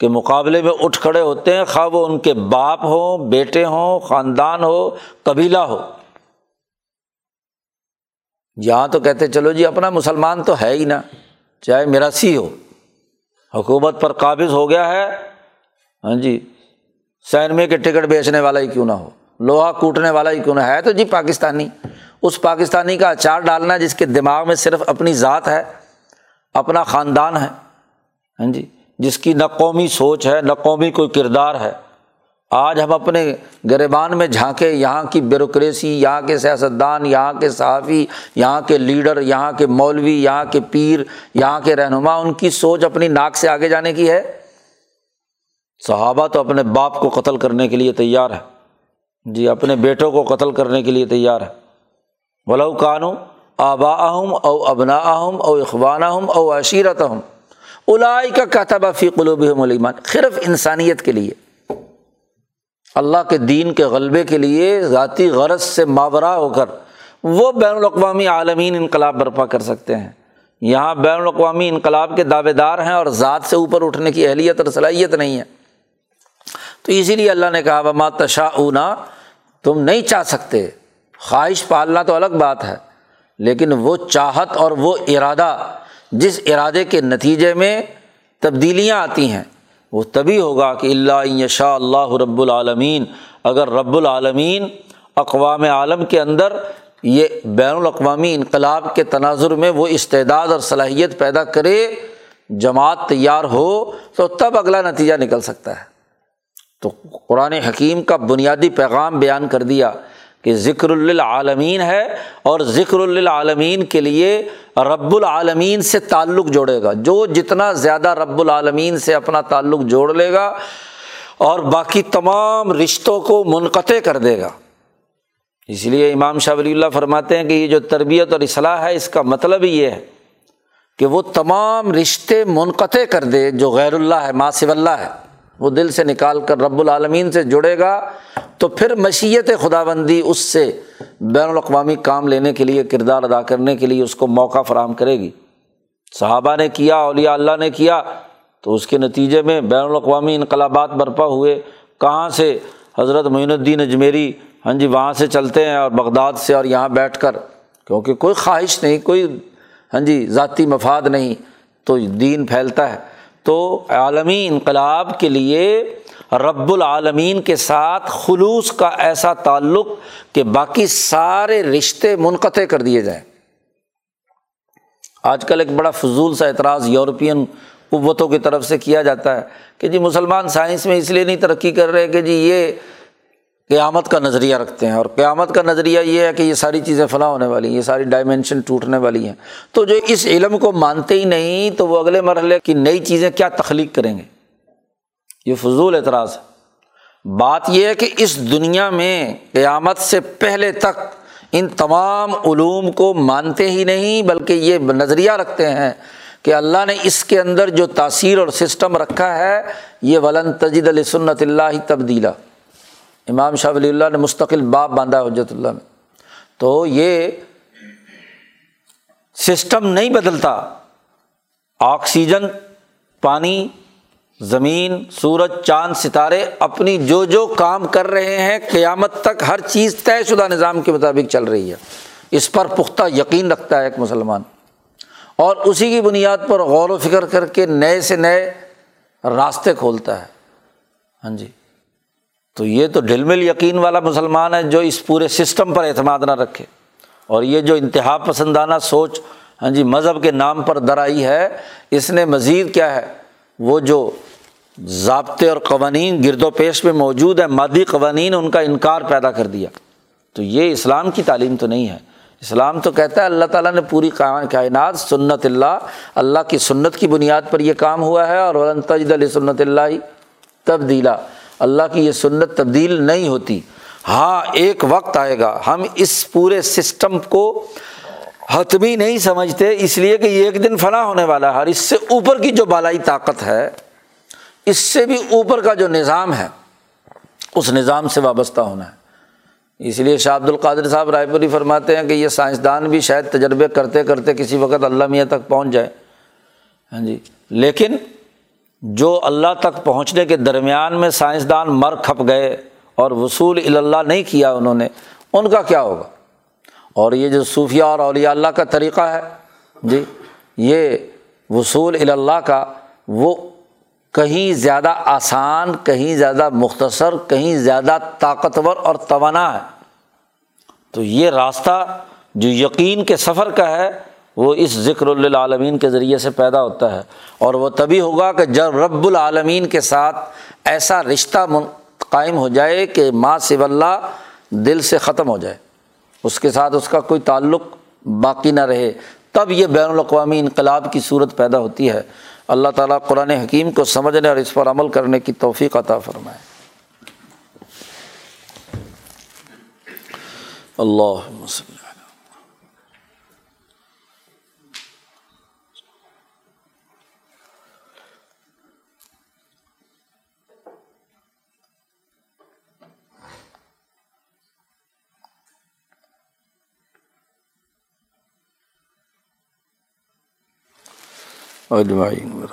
کے مقابلے میں اٹھ کھڑے ہوتے ہیں، خواہ وہ ان کے باپ ہوں، بیٹے ہوں، خاندان ہو، قبیلہ ہو۔ یہاں تو کہتے چلو جی اپنا مسلمان تو ہے ہی نا، چاہے میرا سی ہو۔ حکومت پر قابض ہو گیا ہے۔ ہاں جی سینمے کے ٹکٹ بیچنے والا ہی کیوں نہ ہو؟ لوہا کوٹنے والا ہی کیوں نہ ہے تو جی پاکستانی۔ اس پاکستانی کا اچار ڈالنا جس کے دماغ میں صرف اپنی ذات ہے، اپنا خاندان ہے۔ ہاں جی جس کی نہ قومی سوچ ہے، نہ قومی کوئی کردار ہے۔ آج ہم اپنے گریبان میں جھانکے، یہاں کی بیوروکریسی، یہاں کے سیاستدان، یہاں کے صحافی، یہاں کے لیڈر، یہاں کے مولوی، یہاں کے پیر، یہاں کے رہنما، ان کی سوچ اپنی ناک سے آگے جانے کی ہے۔ صحابہ تو اپنے باپ کو قتل کرنے کے لیے تیار ہے جی اپنے بیٹوں کو قتل کرنے کے لیے تیار ہے ولو کانو آبا اہم او ابنا اہم او اخبان اہم او عشیرت اہم الائی کا کہتا فی قلوب علیمان صرف انسانیت کے لیے۔ اللہ کے دین کے غلبے کے لیے ذاتی غرض سے ماورا ہو کر وہ بین الاقوامی عالمین انقلاب برپا کر سکتے ہیں۔ یہاں بین الاقوامی انقلاب کے دعوے دار ہیں اور ذات سے اوپر اٹھنے کی اہلیت اور صلاحیت نہیں ہے۔ تو اسی لیے اللہ نے کہا بما تشا اونا تم نہیں چاہ سکتے۔ خواہش پالنا تو الگ بات ہے، لیکن وہ چاہت اور وہ ارادہ جس ارادے کے نتیجے میں تبدیلیاں آتی ہیں، وہ تبھی ہوگا کہ اللہ شاء اللہ رب العالمین۔ اگر رب العالمین اقوام عالم کے اندر یہ بین الاقوامی انقلاب کے تناظر میں وہ استعداد اور صلاحیت پیدا کرے، جماعت تیار ہو، تو تب اگلا نتیجہ نکل سکتا ہے۔ تو قرآن حکیم کا بنیادی پیغام بیان کر دیا۔ کہ ذکر العالمین ہے اور ذکر العالمین کے لیے رب العالمین سے تعلق جوڑے گا۔ جو جتنا زیادہ رب العالمین سے اپنا تعلق جوڑ لے گا اور باقی تمام رشتوں کو منقطع کر دے گا۔ اس لیے امام شاہ ولی اللہ فرماتے ہیں کہ یہ جو تربیت اور اصلاح ہے، اس کا مطلب ہی یہ ہے کہ وہ تمام رشتے منقطع کر دے جو غیر اللہ ہے ماسو اللہ ہے۔ وہ دل سے نکال کر رب العالمین سے جڑے گا، تو پھر مشیت خدا بندی اس سے بین الاقوامی کام لینے کے لیے، کردار ادا کرنے کے لیے اس کو موقع فراہم کرے گی۔ صحابہ نے کیا، اولیاء اللہ نے کیا، تو اس کے نتیجے میں بین الاقوامی انقلابات برپا ہوئے۔ کہاں سے؟ حضرت معین الدین اجمیری ہاں جی وہاں سے چلتے ہیں اور بغداد سے اور یہاں بیٹھ کر، کیونکہ کوئی خواہش نہیں، کوئی ہاں جی ذاتی مفاد نہیں، تو دین پھیلتا ہے۔ تو عالمی انقلاب کے لیے رب العالمین کے ساتھ خلوص کا ایسا تعلق کہ باقی سارے رشتے منقطع کر دیے جائیں۔ آج کل ایک بڑا فضول سا اعتراض یورپین قوتوں کی طرف سے کیا جاتا ہے کہ جی مسلمان سائنس میں اس لیے نہیں ترقی کر رہے کہ جی یہ قیامت کا نظریہ رکھتے ہیں اور قیامت کا نظریہ یہ ہے کہ یہ ساری چیزیں فلاں ہونے والی ہیں، یہ ساری ڈائمینشن ٹوٹنے والی ہیں۔ تو جو اس علم کو مانتے ہی نہیں، تو وہ اگلے مرحلے کی نئی چیزیں کیا تخلیق کریں گے؟ یہ فضول اعتراض ہے۔ بات یہ ہے کہ اس دنیا میں قیامت سے پہلے تک ان تمام علوم کو مانتے ہی نہیں، بلکہ یہ نظریہ رکھتے ہیں کہ اللہ نے اس کے اندر جو تاثیر اور سسٹم رکھا ہے، یہ ولن تجد علیہ سنت اللہ تبدیلا۔ امام شاہ ولی اللہ نے مستقل باپ باندھا حجرت اللہ میں۔ تو یہ سسٹم نہیں بدلتا۔ آکسیجن، پانی، زمین، سورج، چاند، ستارے اپنی جو جو کام کر رہے ہیں، قیامت تک ہر چیز طے شدہ نظام کے مطابق چل رہی ہے۔ اس پر پختہ یقین رکھتا ہے ایک مسلمان۔ اور اسی کی بنیاد پر غور و فکر کر کے نئے سے نئے راستے کھولتا ہے۔ ہاں جی۔ تو یہ تو ڈل مل یقین والا مسلمان ہے جو اس پورے سسٹم پر اعتماد نہ رکھے اور یہ جو انتہا پسندانہ سوچ ہاں جی مذہب کے نام پر درائی ہے، اس نے مزید کیا ہے؟ وہ جو ضابطے اور قوانین گرد و پیش میں موجود ہے مادی قوانین، ان کا انکار پیدا کر دیا۔ تو یہ اسلام کی تعلیم تو نہیں ہے۔ اسلام تو کہتا ہے، اللہ تعالیٰ نے پوری کائنات، سنت اللہ اللہ کی سنت کی بنیاد پر یہ کام ہوا ہے، اور تجد علیہ سنت اللہ تبدیلا۔ اللہ کی یہ سنت تبدیل نہیں ہوتی۔ ہاں ایک وقت آئے گا۔ ہم اس پورے سسٹم کو حتمی نہیں سمجھتے، اس لیے کہ یہ ایک دن فنا ہونے والا ہے۔ اور اس سے اوپر کی جو بالائی طاقت ہے، اس سے بھی اوپر کا جو نظام ہے، اس نظام سے وابستہ ہونا ہے۔ اس لیے شاہ عبد القادر صاحب رائے پوری فرماتے ہیں کہ یہ سائنسدان بھی شاید تجربے کرتے کرتے کسی وقت اللہ میاں تک پہنچ جائے ہاں جی۔ لیکن جو اللہ تک پہنچنے کے درمیان میں سائنسدان مر کھپ گئے اور وصول اللہ نہیں کیا انہوں نے، ان کا کیا ہوگا؟ اور یہ جو صوفیہ اور اولیاء اللہ کا طریقہ ہے جی یہ وصول اللہ کا وہ کہیں زیادہ آسان، کہیں زیادہ مختصر، کہیں زیادہ طاقتور اور توانا ہے۔ تو یہ راستہ جو یقین کے سفر کا ہے وہ اس ذکر العالمین کے ذریعے سے پیدا ہوتا ہے اور وہ تبھی ہوگا کہ جب رب العالمین کے ساتھ ایسا رشتہ قائم ہو جائے کہ ماں سب اللہ دل سے ختم ہو جائے، اس کے ساتھ اس کا کوئی تعلق باقی نہ رہے، تب یہ بین الاقوامی انقلاب کی صورت پیدا ہوتی ہے۔ اللہ تعالیٰ قرآن حکیم کو سمجھنے اور اس پر عمل کرنے کی توفیق عطا فرمائے۔ اللہ اجمعین۔